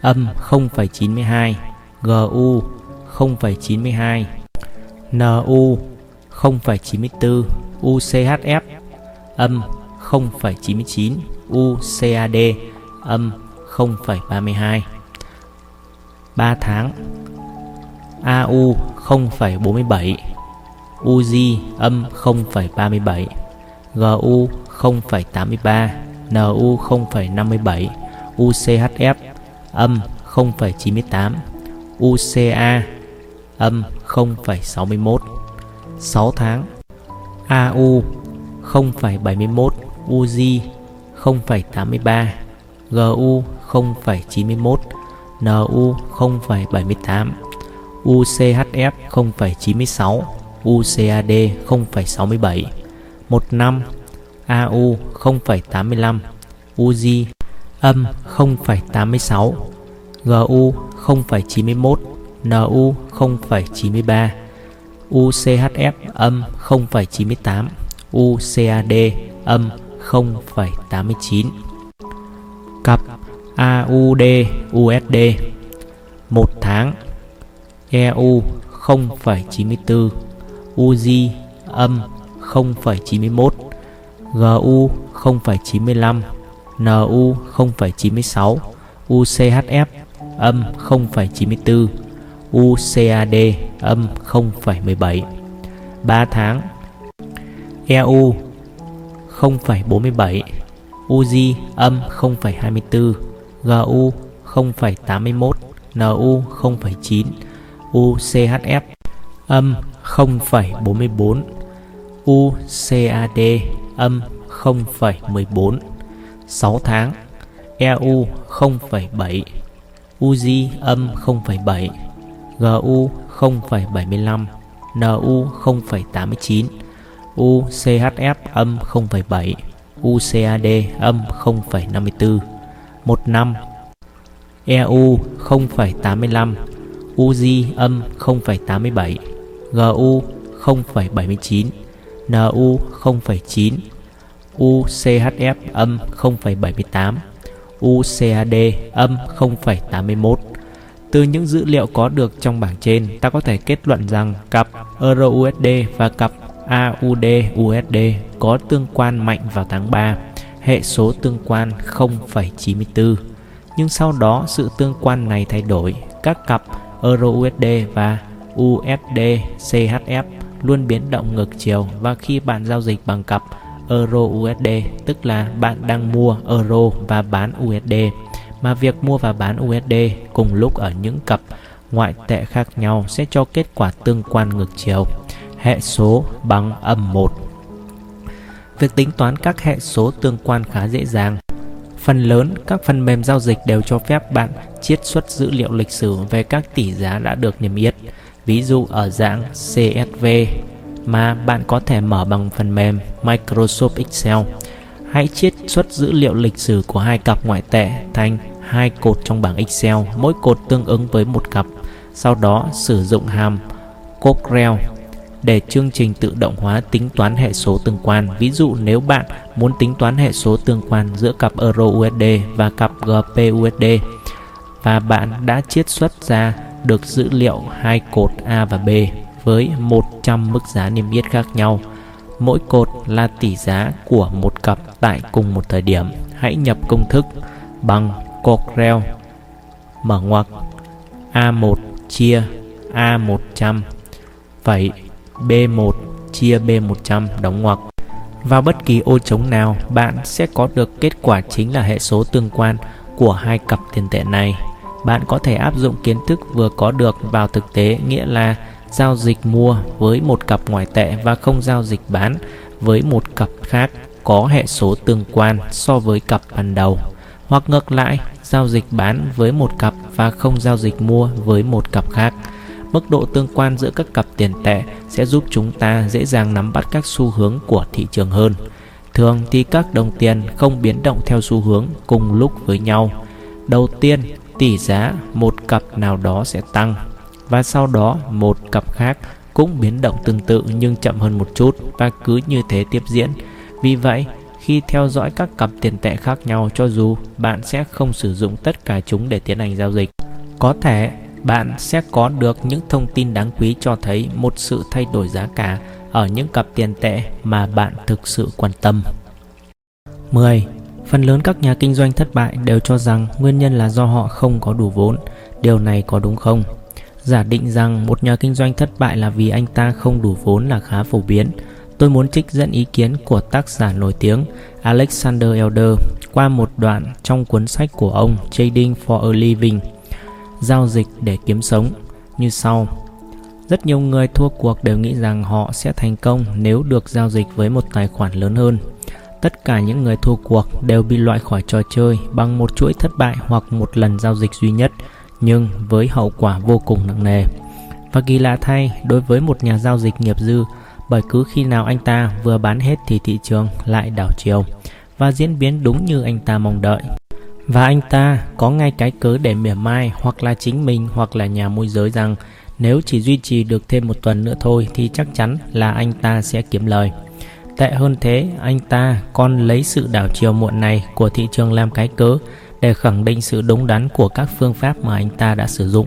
âm 0,92 GU 0,92 NU 0,94 UCHF âm 0,99 UCAD âm 0,32 3 tháng. AU 0,47 UZ âm 0,37 GU 0,83 NU 0,57 UCHF âm 0,98 UCA âm 0,61 6 tháng AU 0,71 UZ 0,83 GU 0,91 NU 0,78 UCHF 0,96 UCAD 0,67 1 năm AU 0,85 UZ âm 0,86 GU 0,91 NU 0,93 UCHF âm 0,98 UCAD âm 0,89 Cặp AUD USD 1 tháng EU 0,94 UZ âm 0,91 GU 0,95 NU 0,96 UCHF âm 0,94 UCAD âm 0,17 3 tháng EU 0,47 UZ âm 0,24 GU 0,81 NU 0,9 UCHF âm 0,44 UCAD âm 0,14 6 tháng EU 0,7 UZ âm 0,7 GU 0,75 NU 0,89 UCHF âm 0,7 UCAD âm 0,54 1 năm EU 0,85 UZ âm 0,87 GU 0,79 NU 0,9 UCHF âm 0,78 UCAD âm 0,81 từ những dữ liệu có được trong bảng trên, ta có thể kết luận rằng cặp EURUSD và cặp AUD USD có tương quan mạnh vào tháng 3, hệ số tương quan 0,94. Nhưng sau đó sự tương quan này thay đổi, các cặp EURUSD và USD CHF luôn biến động ngược chiều và khi bạn giao dịch bằng cặp Euro USD tức là bạn đang mua Euro và bán USD mà việc mua và bán USD cùng lúc ở những cặp ngoại tệ khác nhau sẽ cho kết quả tương quan ngược chiều hệ số bằng âm 1. Việc tính toán các hệ số tương quan khá dễ dàng. Phần lớn các phần mềm giao dịch đều cho phép bạn chiết xuất dữ liệu lịch sử về các tỷ giá đã được niêm yết, ví dụ ở dạng CSV mà bạn có thể mở bằng phần mềm Microsoft Excel. Hãy chiết xuất dữ liệu lịch sử của hai cặp ngoại tệ thành hai cột trong bảng Excel, mỗi cột tương ứng với một cặp. Sau đó sử dụng hàm Cockrell để chương trình tự động hóa tính toán hệ số tương quan. Ví dụ nếu bạn muốn tính toán hệ số tương quan giữa cặp Euro USD và cặp GP USD và bạn đã chiết xuất ra được dữ liệu hai cột A và B với 100 mức giá niêm yết khác nhau. Mỗi cột là tỷ giá của một cặp tại cùng một thời điểm. Hãy nhập công thức bằng Cockrell mở ngoặc A1 chia A100 phẩy B1 chia B100 đóng ngoặc. Vào bất kỳ ô trống nào, bạn sẽ có được kết quả chính là hệ số tương quan của hai cặp tiền tệ này. Bạn có thể áp dụng kiến thức vừa có được vào thực tế, nghĩa là giao dịch mua với một cặp ngoại tệ và không giao dịch bán với một cặp khác có hệ số tương quan so với cặp ban đầu. Hoặc ngược lại, giao dịch bán với một cặp và không giao dịch mua với một cặp khác. Mức độ tương quan giữa các cặp tiền tệ sẽ giúp chúng ta dễ dàng nắm bắt các xu hướng của thị trường hơn. Thường thì các đồng tiền không biến động theo xu hướng cùng lúc với nhau. Đầu tiên tỷ giá một cặp nào đó sẽ tăng và sau đó một cặp khác cũng biến động tương tự nhưng chậm hơn một chút và cứ như thế tiếp diễn. Vì vậy, khi theo dõi các cặp tiền tệ khác nhau cho dù bạn sẽ không sử dụng tất cả chúng để tiến hành giao dịch, có thể bạn sẽ có được những thông tin đáng quý cho thấy một sự thay đổi giá cả ở những cặp tiền tệ mà bạn thực sự quan tâm. 10. Phần lớn các nhà kinh doanh thất bại đều cho rằng nguyên nhân là do họ không có đủ vốn. Điều này có đúng không? Giả định rằng một nhà kinh doanh thất bại là vì anh ta không đủ vốn là khá phổ biến. Tôi muốn trích dẫn ý kiến của tác giả nổi tiếng Alexander Elder qua một đoạn trong cuốn sách của ông Trading for a Living, giao dịch để kiếm sống như sau. Rất nhiều người thua cuộc đều nghĩ rằng họ sẽ thành công nếu được giao dịch với một tài khoản lớn hơn. Tất cả những người thua cuộc đều bị loại khỏi trò chơi bằng một chuỗi thất bại hoặc một lần giao dịch duy nhất – nhưng với hậu quả vô cùng nặng nề. Và kỳ lạ thay, đối với một nhà giao dịch nghiệp dư, bởi cứ khi nào anh ta vừa bán hết thì thị trường lại đảo chiều và diễn biến đúng như anh ta mong đợi. Và anh ta có ngay cái cớ để mỉa mai hoặc là chính mình hoặc là nhà môi giới rằng nếu chỉ duy trì được thêm một tuần nữa thôi thì chắc chắn là anh ta sẽ kiếm lời. Tệ hơn thế, anh ta còn lấy sự đảo chiều muộn này của thị trường làm cái cớ để khẳng định sự đúng đắn của các phương pháp mà anh ta đã sử dụng.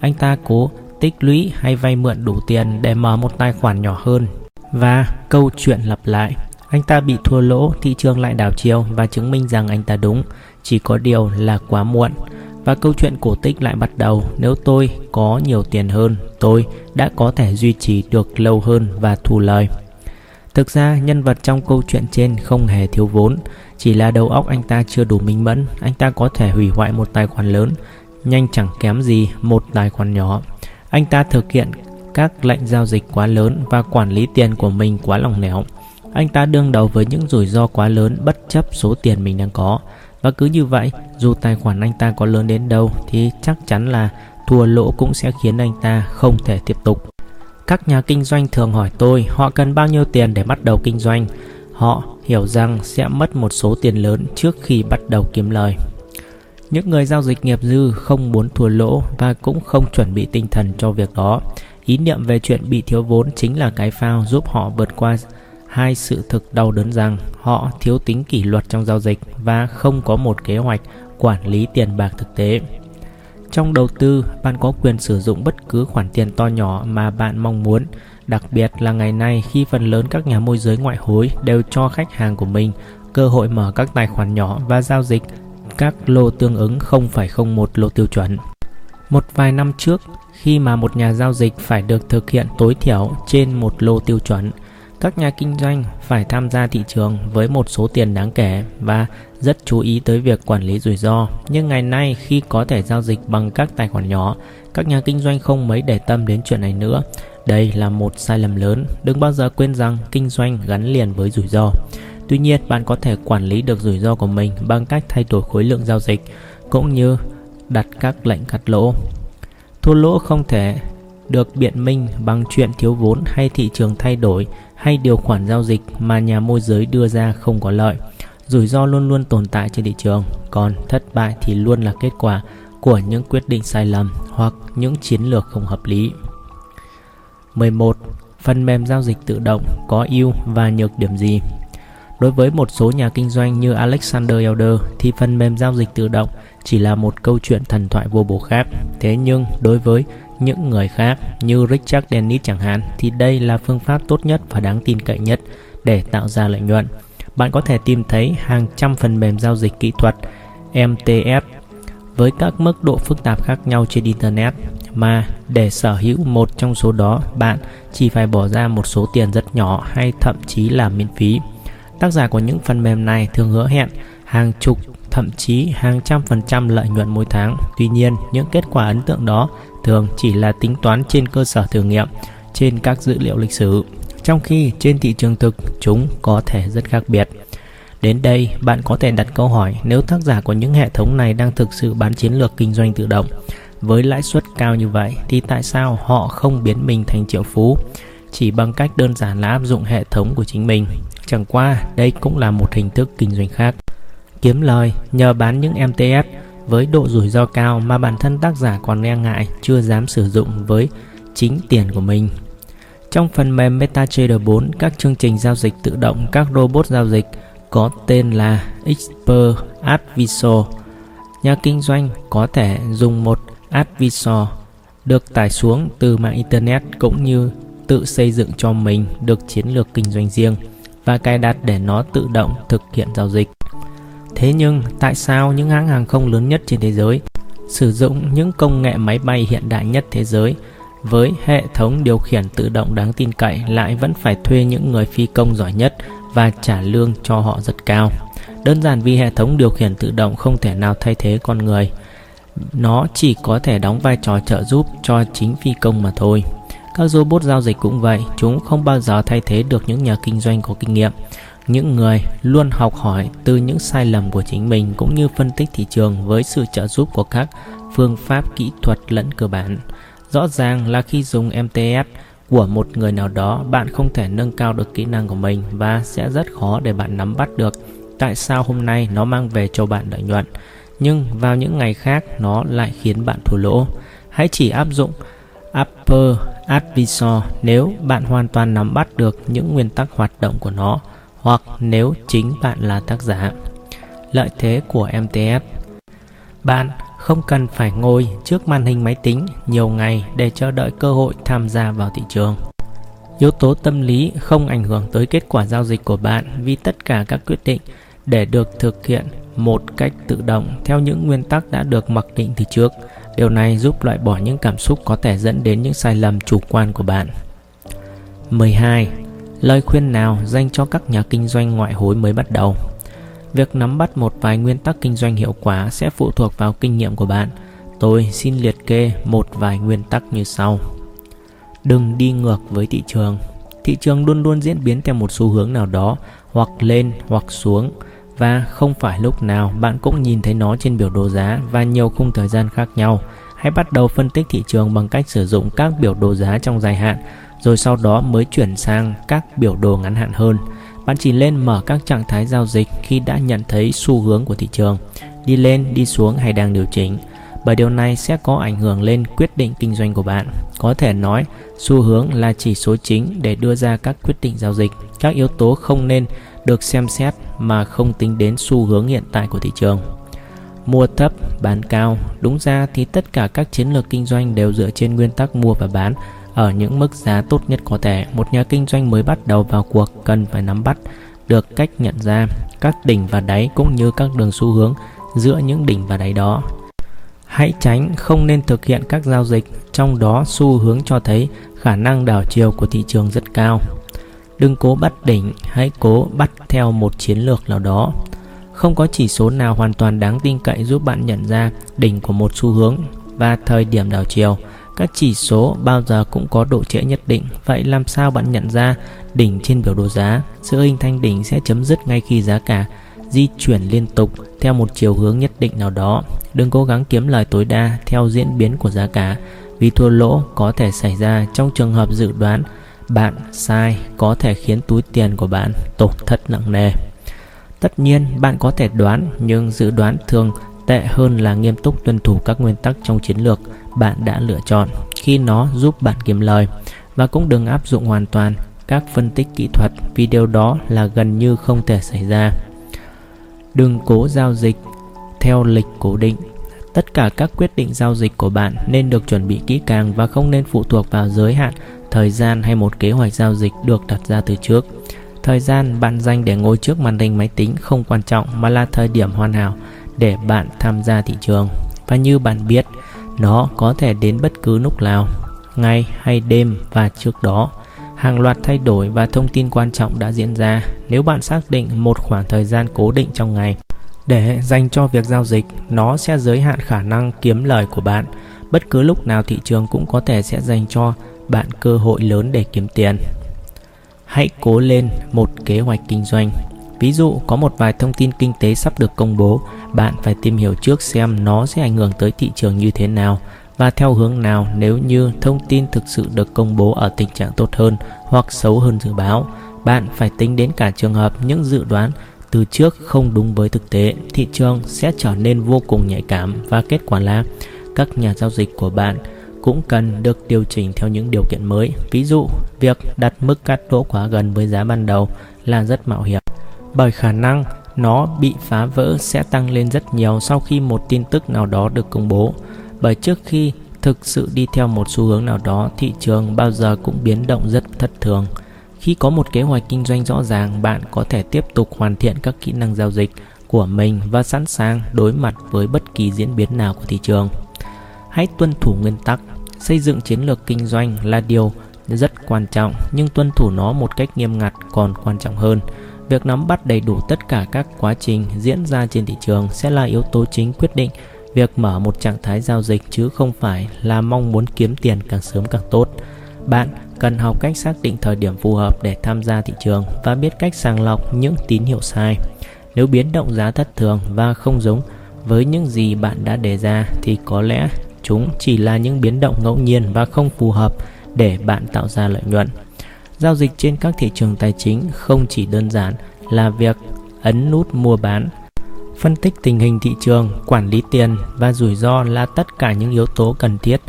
Anh ta cố tích lũy hay vay mượn đủ tiền để mở một tài khoản nhỏ hơn. Và câu chuyện lặp lại. Anh ta bị thua lỗ, thị trường lại đảo chiều và chứng minh rằng anh ta đúng. Chỉ có điều là quá muộn. Và câu chuyện cổ tích lại bắt đầu. Nếu tôi có nhiều tiền hơn, tôi đã có thể duy trì được lâu hơn và thu lời. Thực ra, nhân vật trong câu chuyện trên không hề thiếu vốn, chỉ là đầu óc anh ta chưa đủ minh mẫn, anh ta có thể hủy hoại một tài khoản lớn, nhanh chẳng kém gì một tài khoản nhỏ. Anh ta thực hiện các lệnh giao dịch quá lớn và quản lý tiền của mình quá lỏng lẻo. Anh ta đương đầu với những rủi ro quá lớn bất chấp số tiền mình đang có. Và cứ như vậy, dù tài khoản anh ta có lớn đến đâu thì chắc chắn là thua lỗ cũng sẽ khiến anh ta không thể tiếp tục. Các nhà kinh doanh thường hỏi tôi, họ cần bao nhiêu tiền để bắt đầu kinh doanh. Họ hiểu rằng sẽ mất một số tiền lớn trước khi bắt đầu kiếm lời. Những người giao dịch nghiệp dư không muốn thua lỗ và cũng không chuẩn bị tinh thần cho việc đó. Ý niệm về chuyện bị thiếu vốn chính là cái phao giúp họ vượt qua hai sự thực đau đớn rằng họ thiếu tính kỷ luật trong giao dịch và không có một kế hoạch quản lý tiền bạc thực tế. Trong đầu tư, bạn có quyền sử dụng bất cứ khoản tiền to nhỏ mà bạn mong muốn, đặc biệt là ngày nay khi phần lớn các nhà môi giới ngoại hối đều cho khách hàng của mình cơ hội mở các tài khoản nhỏ và giao dịch các lô tương ứng 0,01 lô tiêu chuẩn. Một vài năm trước, khi mà một nhà giao dịch phải được thực hiện tối thiểu trên một lô tiêu chuẩn, các nhà kinh doanh phải tham gia thị trường với một số tiền đáng kể và rất chú ý tới việc quản lý rủi ro. Nhưng ngày nay khi có thể giao dịch bằng các tài khoản nhỏ, các nhà kinh doanh không mấy để tâm đến chuyện này nữa. Đây là một sai lầm lớn, đừng bao giờ quên rằng kinh doanh gắn liền với rủi ro. Tuy nhiên, bạn có thể quản lý được rủi ro của mình bằng cách thay đổi khối lượng giao dịch cũng như đặt các lệnh cắt lỗ. Thua lỗ không thể được biện minh bằng chuyện thiếu vốn hay thị trường thay đổi hay điều khoản giao dịch mà nhà môi giới đưa ra không có lợi. Rủi ro luôn luôn tồn tại trên thị trường, còn thất bại thì luôn là kết quả của những quyết định sai lầm hoặc những chiến lược không hợp lý. 11. Phần mềm giao dịch tự động có ưu và nhược điểm gì? Đối với một số nhà kinh doanh như Alexander Elder thì phần mềm giao dịch tự động chỉ là một câu chuyện thần thoại vô bổ khác. Thế nhưng đối với những người khác như Richard Dennis chẳng hạn thì đây là phương pháp tốt nhất và đáng tin cậy nhất để tạo ra lợi nhuận. Bạn có thể tìm thấy hàng trăm phần mềm giao dịch kỹ thuật MTF với các mức độ phức tạp khác nhau trên Internet mà để sở hữu một trong số đó bạn chỉ phải bỏ ra một số tiền rất nhỏ hay thậm chí là miễn phí. Tác giả của những phần mềm này thường hứa hẹn hàng chục thậm chí hàng trăm phần trăm lợi nhuận mỗi tháng. Tuy nhiên, những kết quả ấn tượng đó thường chỉ là tính toán trên cơ sở thử nghiệm trên các dữ liệu lịch sử. trong khi trên thị trường thực chúng có thể rất khác biệt. Đến đây, bạn có thể đặt câu hỏi nếu tác giả của những hệ thống này đang thực sự bán chiến lược kinh doanh tự động với lãi suất cao như vậy thì tại sao họ không biến mình thành triệu phú chỉ bằng cách đơn giản là áp dụng hệ thống của chính mình. Chẳng qua, đây cũng là một hình thức kinh doanh khác. Kiếm lời nhờ bán những MTF với độ rủi ro cao mà bản thân tác giả còn e ngại chưa dám sử dụng với chính tiền của mình. Trong phần mềm MetaTrader 4, các chương trình giao dịch tự động các robot giao dịch có tên là Expert Advisor. Nhà kinh doanh có thể dùng một Advisor được tải xuống từ mạng Internet cũng như tự xây dựng cho mình được chiến lược kinh doanh riêng và cài đặt để nó tự động thực hiện giao dịch. Thế nhưng tại sao những hãng hàng không lớn nhất trên thế giới sử dụng những công nghệ máy bay hiện đại nhất thế giới với hệ thống điều khiển tự động đáng tin cậy lại vẫn phải thuê những người phi công giỏi nhất và trả lương cho họ rất cao. Đơn giản vì hệ thống điều khiển tự động không thể nào thay thế con người. Nó chỉ có thể đóng vai trò trợ giúp cho chính phi công mà thôi. Các robot giao dịch cũng vậy, chúng không bao giờ thay thế được những nhà kinh doanh có kinh nghiệm. Những người luôn học hỏi từ những sai lầm của chính mình cũng như phân tích thị trường với sự trợ giúp của các phương pháp kỹ thuật lẫn cơ bản. Rõ ràng là khi dùng MTS của một người nào đó, bạn không thể nâng cao được kỹ năng của mình và sẽ rất khó để bạn nắm bắt được tại sao hôm nay nó mang về cho bạn lợi nhuận, nhưng vào những ngày khác nó lại khiến bạn thua lỗ. Hãy chỉ áp dụng Upper Advisor nếu bạn hoàn toàn nắm bắt được những nguyên tắc hoạt động của nó hoặc nếu chính bạn là tác giả. Lợi thế của MTS Bạn không cần phải ngồi trước màn hình máy tính nhiều ngày để chờ đợi cơ hội tham gia vào thị trường. Yếu tố tâm lý không ảnh hưởng tới kết quả giao dịch của bạn vì tất cả các quyết định để được thực hiện một cách tự động theo những nguyên tắc đã được mặc định từ trước. Điều này giúp loại bỏ những cảm xúc có thể dẫn đến những sai lầm chủ quan của bạn. 12. Lời khuyên nào dành cho các nhà kinh doanh ngoại hối mới bắt đầu? Việc nắm bắt một vài nguyên tắc kinh doanh hiệu quả sẽ phụ thuộc vào kinh nghiệm của bạn. Tôi xin liệt kê một vài nguyên tắc như sau. Đừng đi ngược với thị trường. Thị trường luôn luôn diễn biến theo một xu hướng nào đó, hoặc lên hoặc xuống và không phải lúc nào bạn cũng nhìn thấy nó trên biểu đồ giá và nhiều khung thời gian khác nhau. Hãy bắt đầu phân tích thị trường bằng cách sử dụng các biểu đồ giá trong dài hạn, rồi sau đó mới chuyển sang các biểu đồ ngắn hạn hơn. Bạn chỉ lên mở các trạng thái giao dịch khi đã nhận thấy xu hướng của thị trường, đi lên, đi xuống hay đang điều chỉnh, bởi điều này sẽ có ảnh hưởng lên quyết định kinh doanh của bạn. Có thể nói, xu hướng là chỉ số chính để đưa ra các quyết định giao dịch. Các yếu tố không nên được xem xét mà không tính đến xu hướng hiện tại của thị trường. Mua thấp, bán cao, đúng ra thì tất cả các chiến lược kinh doanh đều dựa trên nguyên tắc mua và bán ở những mức giá tốt nhất có thể. Một nhà kinh doanh mới bắt đầu vào cuộc cần phải nắm bắt được cách nhận ra các đỉnh và đáy cũng như các đường xu hướng giữa những đỉnh và đáy đó. Hãy tránh không nên thực hiện các giao dịch trong đó xu hướng cho thấy khả năng đảo chiều của thị trường rất cao. Đừng cố bắt đỉnh, hãy cố bắt theo một chiến lược nào đó. Không có chỉ số nào hoàn toàn đáng tin cậy giúp bạn nhận ra đỉnh của một xu hướng và thời điểm đảo chiều. Các chỉ số bao giờ cũng có độ trễ nhất định, vậy làm sao bạn nhận ra đỉnh trên biểu đồ giá? Sự hình thành đỉnh sẽ chấm dứt ngay khi giá cả di chuyển liên tục theo một chiều hướng nhất định nào đó. Đừng cố gắng kiếm lời tối đa theo diễn biến của giá cả, vì thua lỗ có thể xảy ra trong trường hợp dự đoán bạn sai có thể khiến túi tiền của bạn tổn thất nặng nề. Tất nhiên, bạn có thể đoán, nhưng dự đoán thường tệ hơn là nghiêm túc tuân thủ các nguyên tắc trong chiến lược bạn đã lựa chọn khi nó giúp bạn kiếm lời và cũng đừng áp dụng hoàn toàn các phân tích kỹ thuật vì điều đó là gần như không thể xảy ra. Đừng cố giao dịch theo lịch cố định. Tất cả các quyết định giao dịch của bạn nên được chuẩn bị kỹ càng và không nên phụ thuộc vào giới hạn, thời gian hay một kế hoạch giao dịch được đặt ra từ trước. Thời gian bạn dành để ngồi trước màn hình máy tính không quan trọng mà là thời điểm hoàn hảo để bạn tham gia thị trường. Và như bạn biết, nó có thể đến bất cứ lúc nào, ngày hay đêm và trước đó. Hàng loạt thay đổi và thông tin quan trọng đã diễn ra nếu bạn xác định một khoảng thời gian cố định trong ngày. Để dành cho việc giao dịch, nó sẽ giới hạn khả năng kiếm lời của bạn. Bất cứ lúc nào thị trường cũng có thể sẽ dành cho bạn cơ hội lớn để kiếm tiền. hãy cố lên một kế hoạch kinh doanh ví dụ, có một vài thông tin kinh tế sắp được công bố, bạn phải tìm hiểu trước xem nó sẽ ảnh hưởng tới thị trường như thế nào và theo hướng nào nếu như thông tin thực sự được công bố ở tình trạng tốt hơn hoặc xấu hơn dự báo. Bạn phải tính đến cả trường hợp những dự đoán từ trước không đúng với thực tế, thị trường sẽ trở nên vô cùng nhạy cảm và kết quả là các nhà giao dịch của bạn cũng cần được điều chỉnh theo những điều kiện mới. Ví dụ, việc đặt mức cắt lỗ quá gần với giá ban đầu là rất mạo hiểm bởi khả năng, nó bị phá vỡ sẽ tăng lên rất nhiều sau khi một tin tức nào đó được công bố. Bởi trước khi thực sự đi theo một xu hướng nào đó, thị trường bao giờ cũng biến động rất thất thường. Khi có một kế hoạch kinh doanh rõ ràng, bạn có thể tiếp tục hoàn thiện các kỹ năng giao dịch của mình và sẵn sàng đối mặt với bất kỳ diễn biến nào của thị trường. Hãy tuân thủ nguyên tắc, xây dựng chiến lược kinh doanh là điều rất quan trọng, nhưng tuân thủ nó một cách nghiêm ngặt còn quan trọng hơn việc nắm bắt đầy đủ tất cả các quá trình diễn ra trên thị trường sẽ là yếu tố chính quyết định việc mở một trạng thái giao dịch chứ không phải là mong muốn kiếm tiền càng sớm càng tốt. Bạn cần học cách xác định thời điểm phù hợp để tham gia thị trường và biết cách sàng lọc những tín hiệu sai. Nếu biến động giá thất thường và không giống với những gì bạn đã đề ra thì có lẽ chúng chỉ là những biến động ngẫu nhiên và không phù hợp để bạn tạo ra lợi nhuận giao dịch trên các thị trường tài chính không chỉ đơn giản là việc ấn nút mua bán, phân tích tình hình thị trường, quản lý tiền và rủi ro là tất cả những yếu tố cần thiết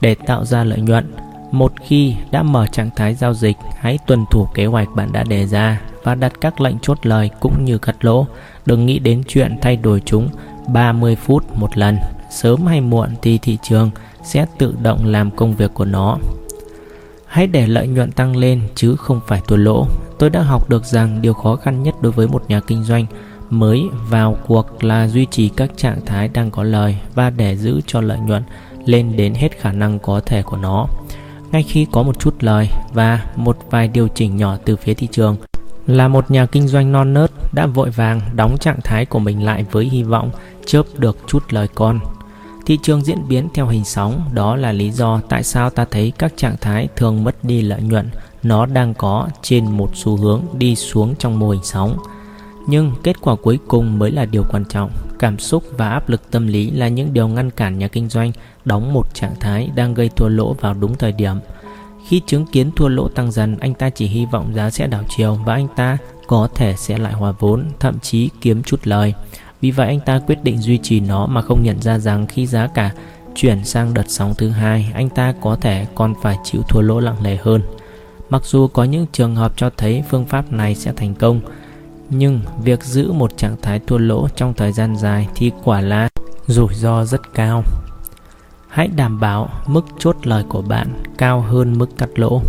để tạo ra lợi nhuận. Một khi đã mở trạng thái giao dịch, hãy tuân thủ kế hoạch bạn đã đề ra và đặt các lệnh chốt lời cũng như cắt lỗ. Đừng nghĩ đến chuyện thay đổi chúng 30 phút một lần. Sớm hay muộn thì thị trường sẽ tự động làm công việc của nó hãy để lợi nhuận tăng lên, chứ không phải thua lỗ. Tôi đã học được rằng điều khó khăn nhất đối với một nhà kinh doanh mới vào cuộc là duy trì các trạng thái đang có lời và để giữ cho lợi nhuận lên đến hết khả năng có thể của nó. Ngay khi có một chút lời và một vài điều chỉnh nhỏ từ phía thị trường, là một nhà kinh doanh non nớt đã vội vàng đóng trạng thái của mình lại với hy vọng chớp được chút lời con thị trường diễn biến theo hình sóng, đó là lý do tại sao ta thấy các trạng thái thường mất đi lợi nhuận. Nó đang có trên một xu hướng đi xuống trong mô hình sóng. Nhưng kết quả cuối cùng mới là điều quan trọng. Cảm xúc và áp lực tâm lý là những điều ngăn cản nhà kinh doanh đóng một trạng thái đang gây thua lỗ vào đúng thời điểm. Khi chứng kiến thua lỗ tăng dần, anh ta chỉ hy vọng giá sẽ đảo chiều và anh ta có thể sẽ lại hòa vốn, thậm chí kiếm chút lời vì vậy anh ta quyết định duy trì nó mà không nhận ra rằng khi giá cả chuyển sang đợt sóng thứ hai, anh ta có thể còn phải chịu thua lỗ nặng nề hơn. Mặc dù có những trường hợp cho thấy phương pháp này sẽ thành công, nhưng việc giữ một trạng thái thua lỗ trong thời gian dài thì quả là rủi ro rất cao. Hãy đảm bảo mức chốt lời của bạn cao hơn mức cắt lỗ.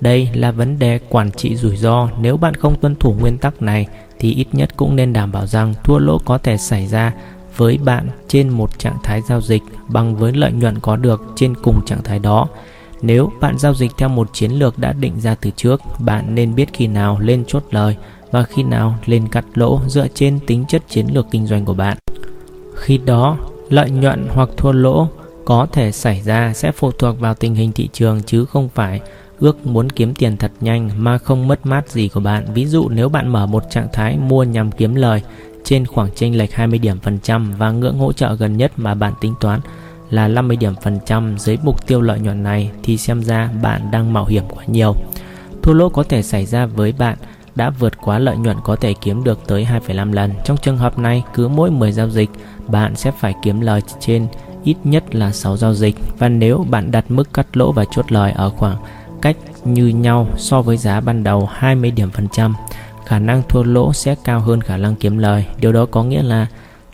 Đây là vấn đề quản trị rủi ro, nếu bạn không tuân thủ nguyên tắc này thì ít nhất cũng nên đảm bảo rằng thua lỗ có thể xảy ra với bạn trên một trạng thái giao dịch bằng với lợi nhuận có được trên cùng trạng thái đó. Nếu bạn giao dịch theo một chiến lược đã định ra từ trước, bạn nên biết khi nào lên chốt lời và khi nào lên cắt lỗ dựa trên tính chất chiến lược kinh doanh của bạn. Khi đó, lợi nhuận hoặc thua lỗ có thể xảy ra sẽ phụ thuộc vào tình hình thị trường chứ không phải ước muốn kiếm tiền thật nhanh mà không mất mát gì của bạn. Ví dụ nếu bạn mở một trạng thái mua nhằm kiếm lời trên khoảng chênh lệch 20 điểm phần trăm và ngưỡng hỗ trợ gần nhất mà bạn tính toán là 50 điểm phần trăm dưới mục tiêu lợi nhuận này thì xem ra bạn đang mạo hiểm quá nhiều. Thua lỗ có thể xảy ra với bạn đã vượt quá lợi nhuận có thể kiếm được tới 2,5 lần. Trong trường hợp này, cứ mỗi 10 giao dịch, bạn sẽ phải kiếm lời trên ít nhất là 6 giao dịch và nếu bạn đặt mức cắt lỗ và chốt lời ở khoảng cách như nhau so với giá ban đầu 20 điểm phần trăm, khả năng thua lỗ sẽ cao hơn khả năng kiếm lời. Điều đó có nghĩa là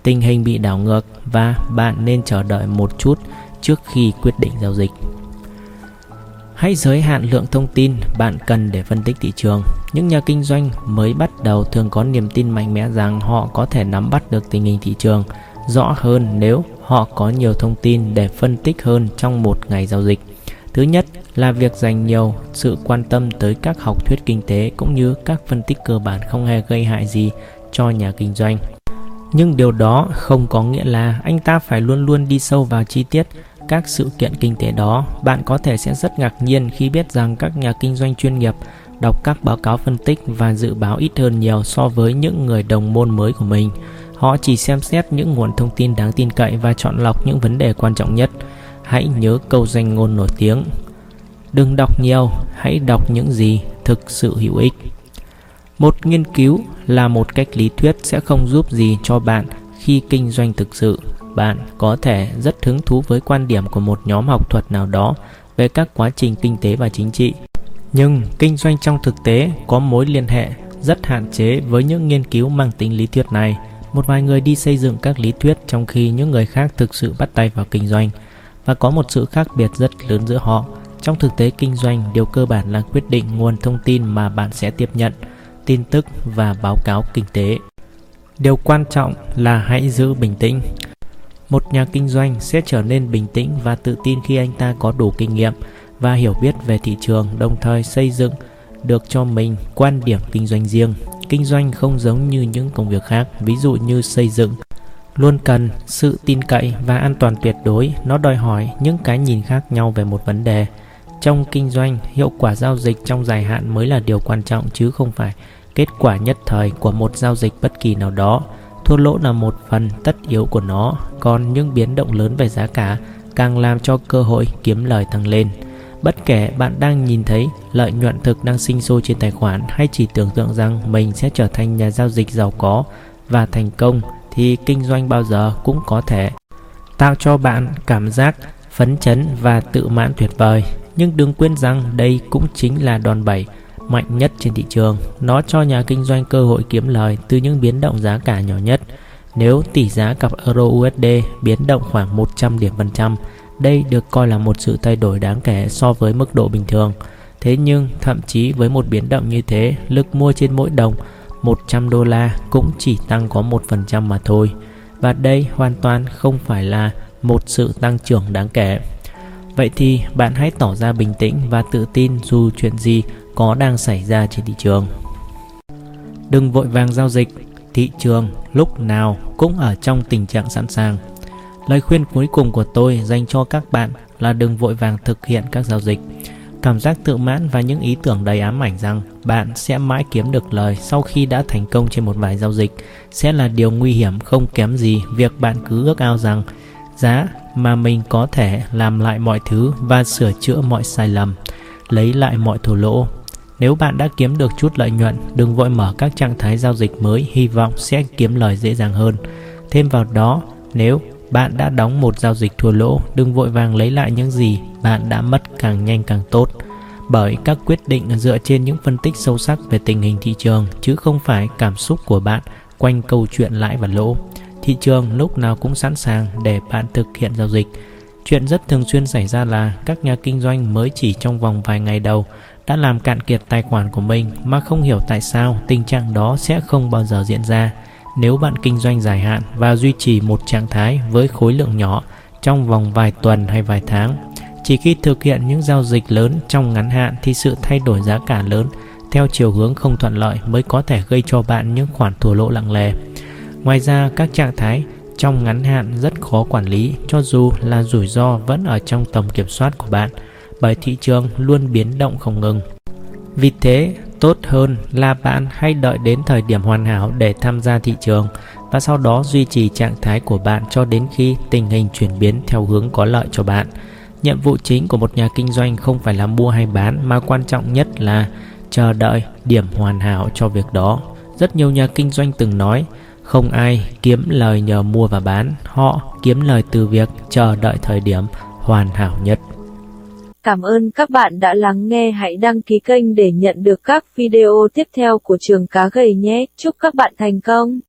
tình hình bị đảo ngược và bạn nên chờ đợi một chút trước khi quyết định giao dịch. Hãy giới hạn lượng thông tin bạn cần để phân tích thị trường. Những nhà kinh doanh mới bắt đầu thường có niềm tin mạnh mẽ rằng họ có thể nắm bắt được tình hình thị trường rõ hơn nếu họ có nhiều thông tin để phân tích hơn trong một ngày giao dịch. Thứ nhất là việc dành nhiều sự quan tâm tới các học thuyết kinh tế cũng như các phân tích cơ bản không hề gây hại gì cho nhà kinh doanh. Nhưng điều đó không có nghĩa là anh ta phải luôn luôn đi sâu vào chi tiết các sự kiện kinh tế đó. Bạn có thể sẽ rất ngạc nhiên khi biết rằng các nhà kinh doanh chuyên nghiệp đọc các báo cáo phân tích và dự báo ít hơn nhiều so với những người đồng môn mới của mình. Họ chỉ xem xét những nguồn thông tin đáng tin cậy và chọn lọc những vấn đề quan trọng nhất. Hãy nhớ câu danh ngôn nổi tiếng. Đừng đọc nhiều, hãy đọc những gì thực sự hữu ích. Một nghiên cứu là một cách lý thuyết sẽ không giúp gì cho bạn khi kinh doanh thực sự. Bạn có thể rất hứng thú với quan điểm của một nhóm học thuật nào đó về các quá trình kinh tế và chính trị. Nhưng kinh doanh trong thực tế có mối liên hệ rất hạn chế với những nghiên cứu mang tính lý thuyết này. Một vài người đi xây dựng các lý thuyết trong khi những người khác thực sự bắt tay vào kinh doanh và có một sự khác biệt rất lớn giữa họ. Trong thực tế kinh doanh, điều cơ bản là quyết định nguồn thông tin mà bạn sẽ tiếp nhận, tin tức và báo cáo kinh tế. Điều quan trọng là hãy giữ bình tĩnh. Một nhà kinh doanh sẽ trở nên bình tĩnh và tự tin khi anh ta có đủ kinh nghiệm và hiểu biết về thị trường, đồng thời xây dựng được cho mình quan điểm kinh doanh riêng. Kinh doanh không giống như những công việc khác, ví dụ như xây dựng, luôn cần sự tin cậy và an toàn tuyệt đối. Nó đòi hỏi những cái nhìn khác nhau về một vấn đề. Trong kinh doanh, hiệu quả giao dịch trong dài hạn mới là điều quan trọng chứ không phải kết quả nhất thời của một giao dịch bất kỳ nào đó. Thua lỗ là một phần tất yếu của nó, còn những biến động lớn về giá cả càng làm cho cơ hội kiếm lời tăng lên. Bất kể bạn đang nhìn thấy lợi nhuận thực đang sinh sôi trên tài khoản hay chỉ tưởng tượng rằng mình sẽ trở thành nhà giao dịch giàu có và thành công thì kinh doanh bao giờ cũng có thể tạo cho bạn cảm giác phấn chấn và tự mãn tuyệt vời. Nhưng đừng quên rằng đây cũng chính là đòn bẩy mạnh nhất trên thị trường. Nó cho nhà kinh doanh cơ hội kiếm lời từ những biến động giá cả nhỏ nhất. Nếu tỷ giá cặp euro USD biến động khoảng 100 điểm phần trăm, đây được coi là một sự thay đổi đáng kể so với mức độ bình thường. Thế nhưng, thậm chí với một biến động như thế, lực mua trên mỗi đồng 100 đô la cũng chỉ tăng có 1% mà thôi. Và đây hoàn toàn không phải là một sự tăng trưởng đáng kể. Vậy thì bạn hãy tỏ ra bình tĩnh và tự tin dù chuyện gì có đang xảy ra trên thị trường. Đừng vội vàng giao dịch, thị trường lúc nào cũng ở trong tình trạng sẵn sàng. Lời khuyên cuối cùng của tôi dành cho các bạn là đừng vội vàng thực hiện các giao dịch. Cảm giác tự mãn và những ý tưởng đầy ám ảnh rằng bạn sẽ mãi kiếm được lời sau khi đã thành công trên một vài giao dịch sẽ là điều nguy hiểm không kém gì việc bạn cứ ước ao rằng giá mà mình có thể làm lại mọi thứ và sửa chữa mọi sai lầm, lấy lại mọi thua lỗ. Nếu bạn đã kiếm được chút lợi nhuận, đừng vội mở các trạng thái giao dịch mới hy vọng sẽ kiếm lời dễ dàng hơn. Thêm vào đó, nếu bạn đã đóng một giao dịch thua lỗ, đừng vội vàng lấy lại những gì bạn đã mất càng nhanh càng tốt. Bởi các quyết định dựa trên những phân tích sâu sắc về tình hình thị trường chứ không phải cảm xúc của bạn quanh câu chuyện lãi và lỗ. Thị trường lúc nào cũng sẵn sàng để bạn thực hiện giao dịch. Chuyện rất thường xuyên xảy ra là các nhà kinh doanh mới chỉ trong vòng vài ngày đầu đã làm cạn kiệt tài khoản của mình mà không hiểu tại sao tình trạng đó sẽ không bao giờ diễn ra nếu bạn kinh doanh dài hạn và duy trì một trạng thái với khối lượng nhỏ trong vòng vài tuần hay vài tháng. Chỉ khi thực hiện những giao dịch lớn trong ngắn hạn thì sự thay đổi giá cả lớn theo chiều hướng không thuận lợi mới có thể gây cho bạn những khoản thua lỗ lặng lề. Ngoài ra, các trạng thái trong ngắn hạn rất khó quản lý cho dù là rủi ro vẫn ở trong tầm kiểm soát của bạn bởi thị trường luôn biến động không ngừng. Vì thế, tốt hơn là bạn hãy đợi đến thời điểm hoàn hảo để tham gia thị trường và sau đó duy trì trạng thái của bạn cho đến khi tình hình chuyển biến theo hướng có lợi cho bạn. Nhiệm vụ chính của một nhà kinh doanh không phải là mua hay bán mà quan trọng nhất là chờ đợi điểm hoàn hảo cho việc đó. Rất nhiều nhà kinh doanh từng nói không ai kiếm lời nhờ mua và bán, họ kiếm lời từ việc chờ đợi thời điểm hoàn hảo nhất.
Cảm ơn các bạn đã lắng nghe. Hãy đăng ký kênh để nhận được các video tiếp theo của trường cá gầy nhé. Chúc các bạn thành công.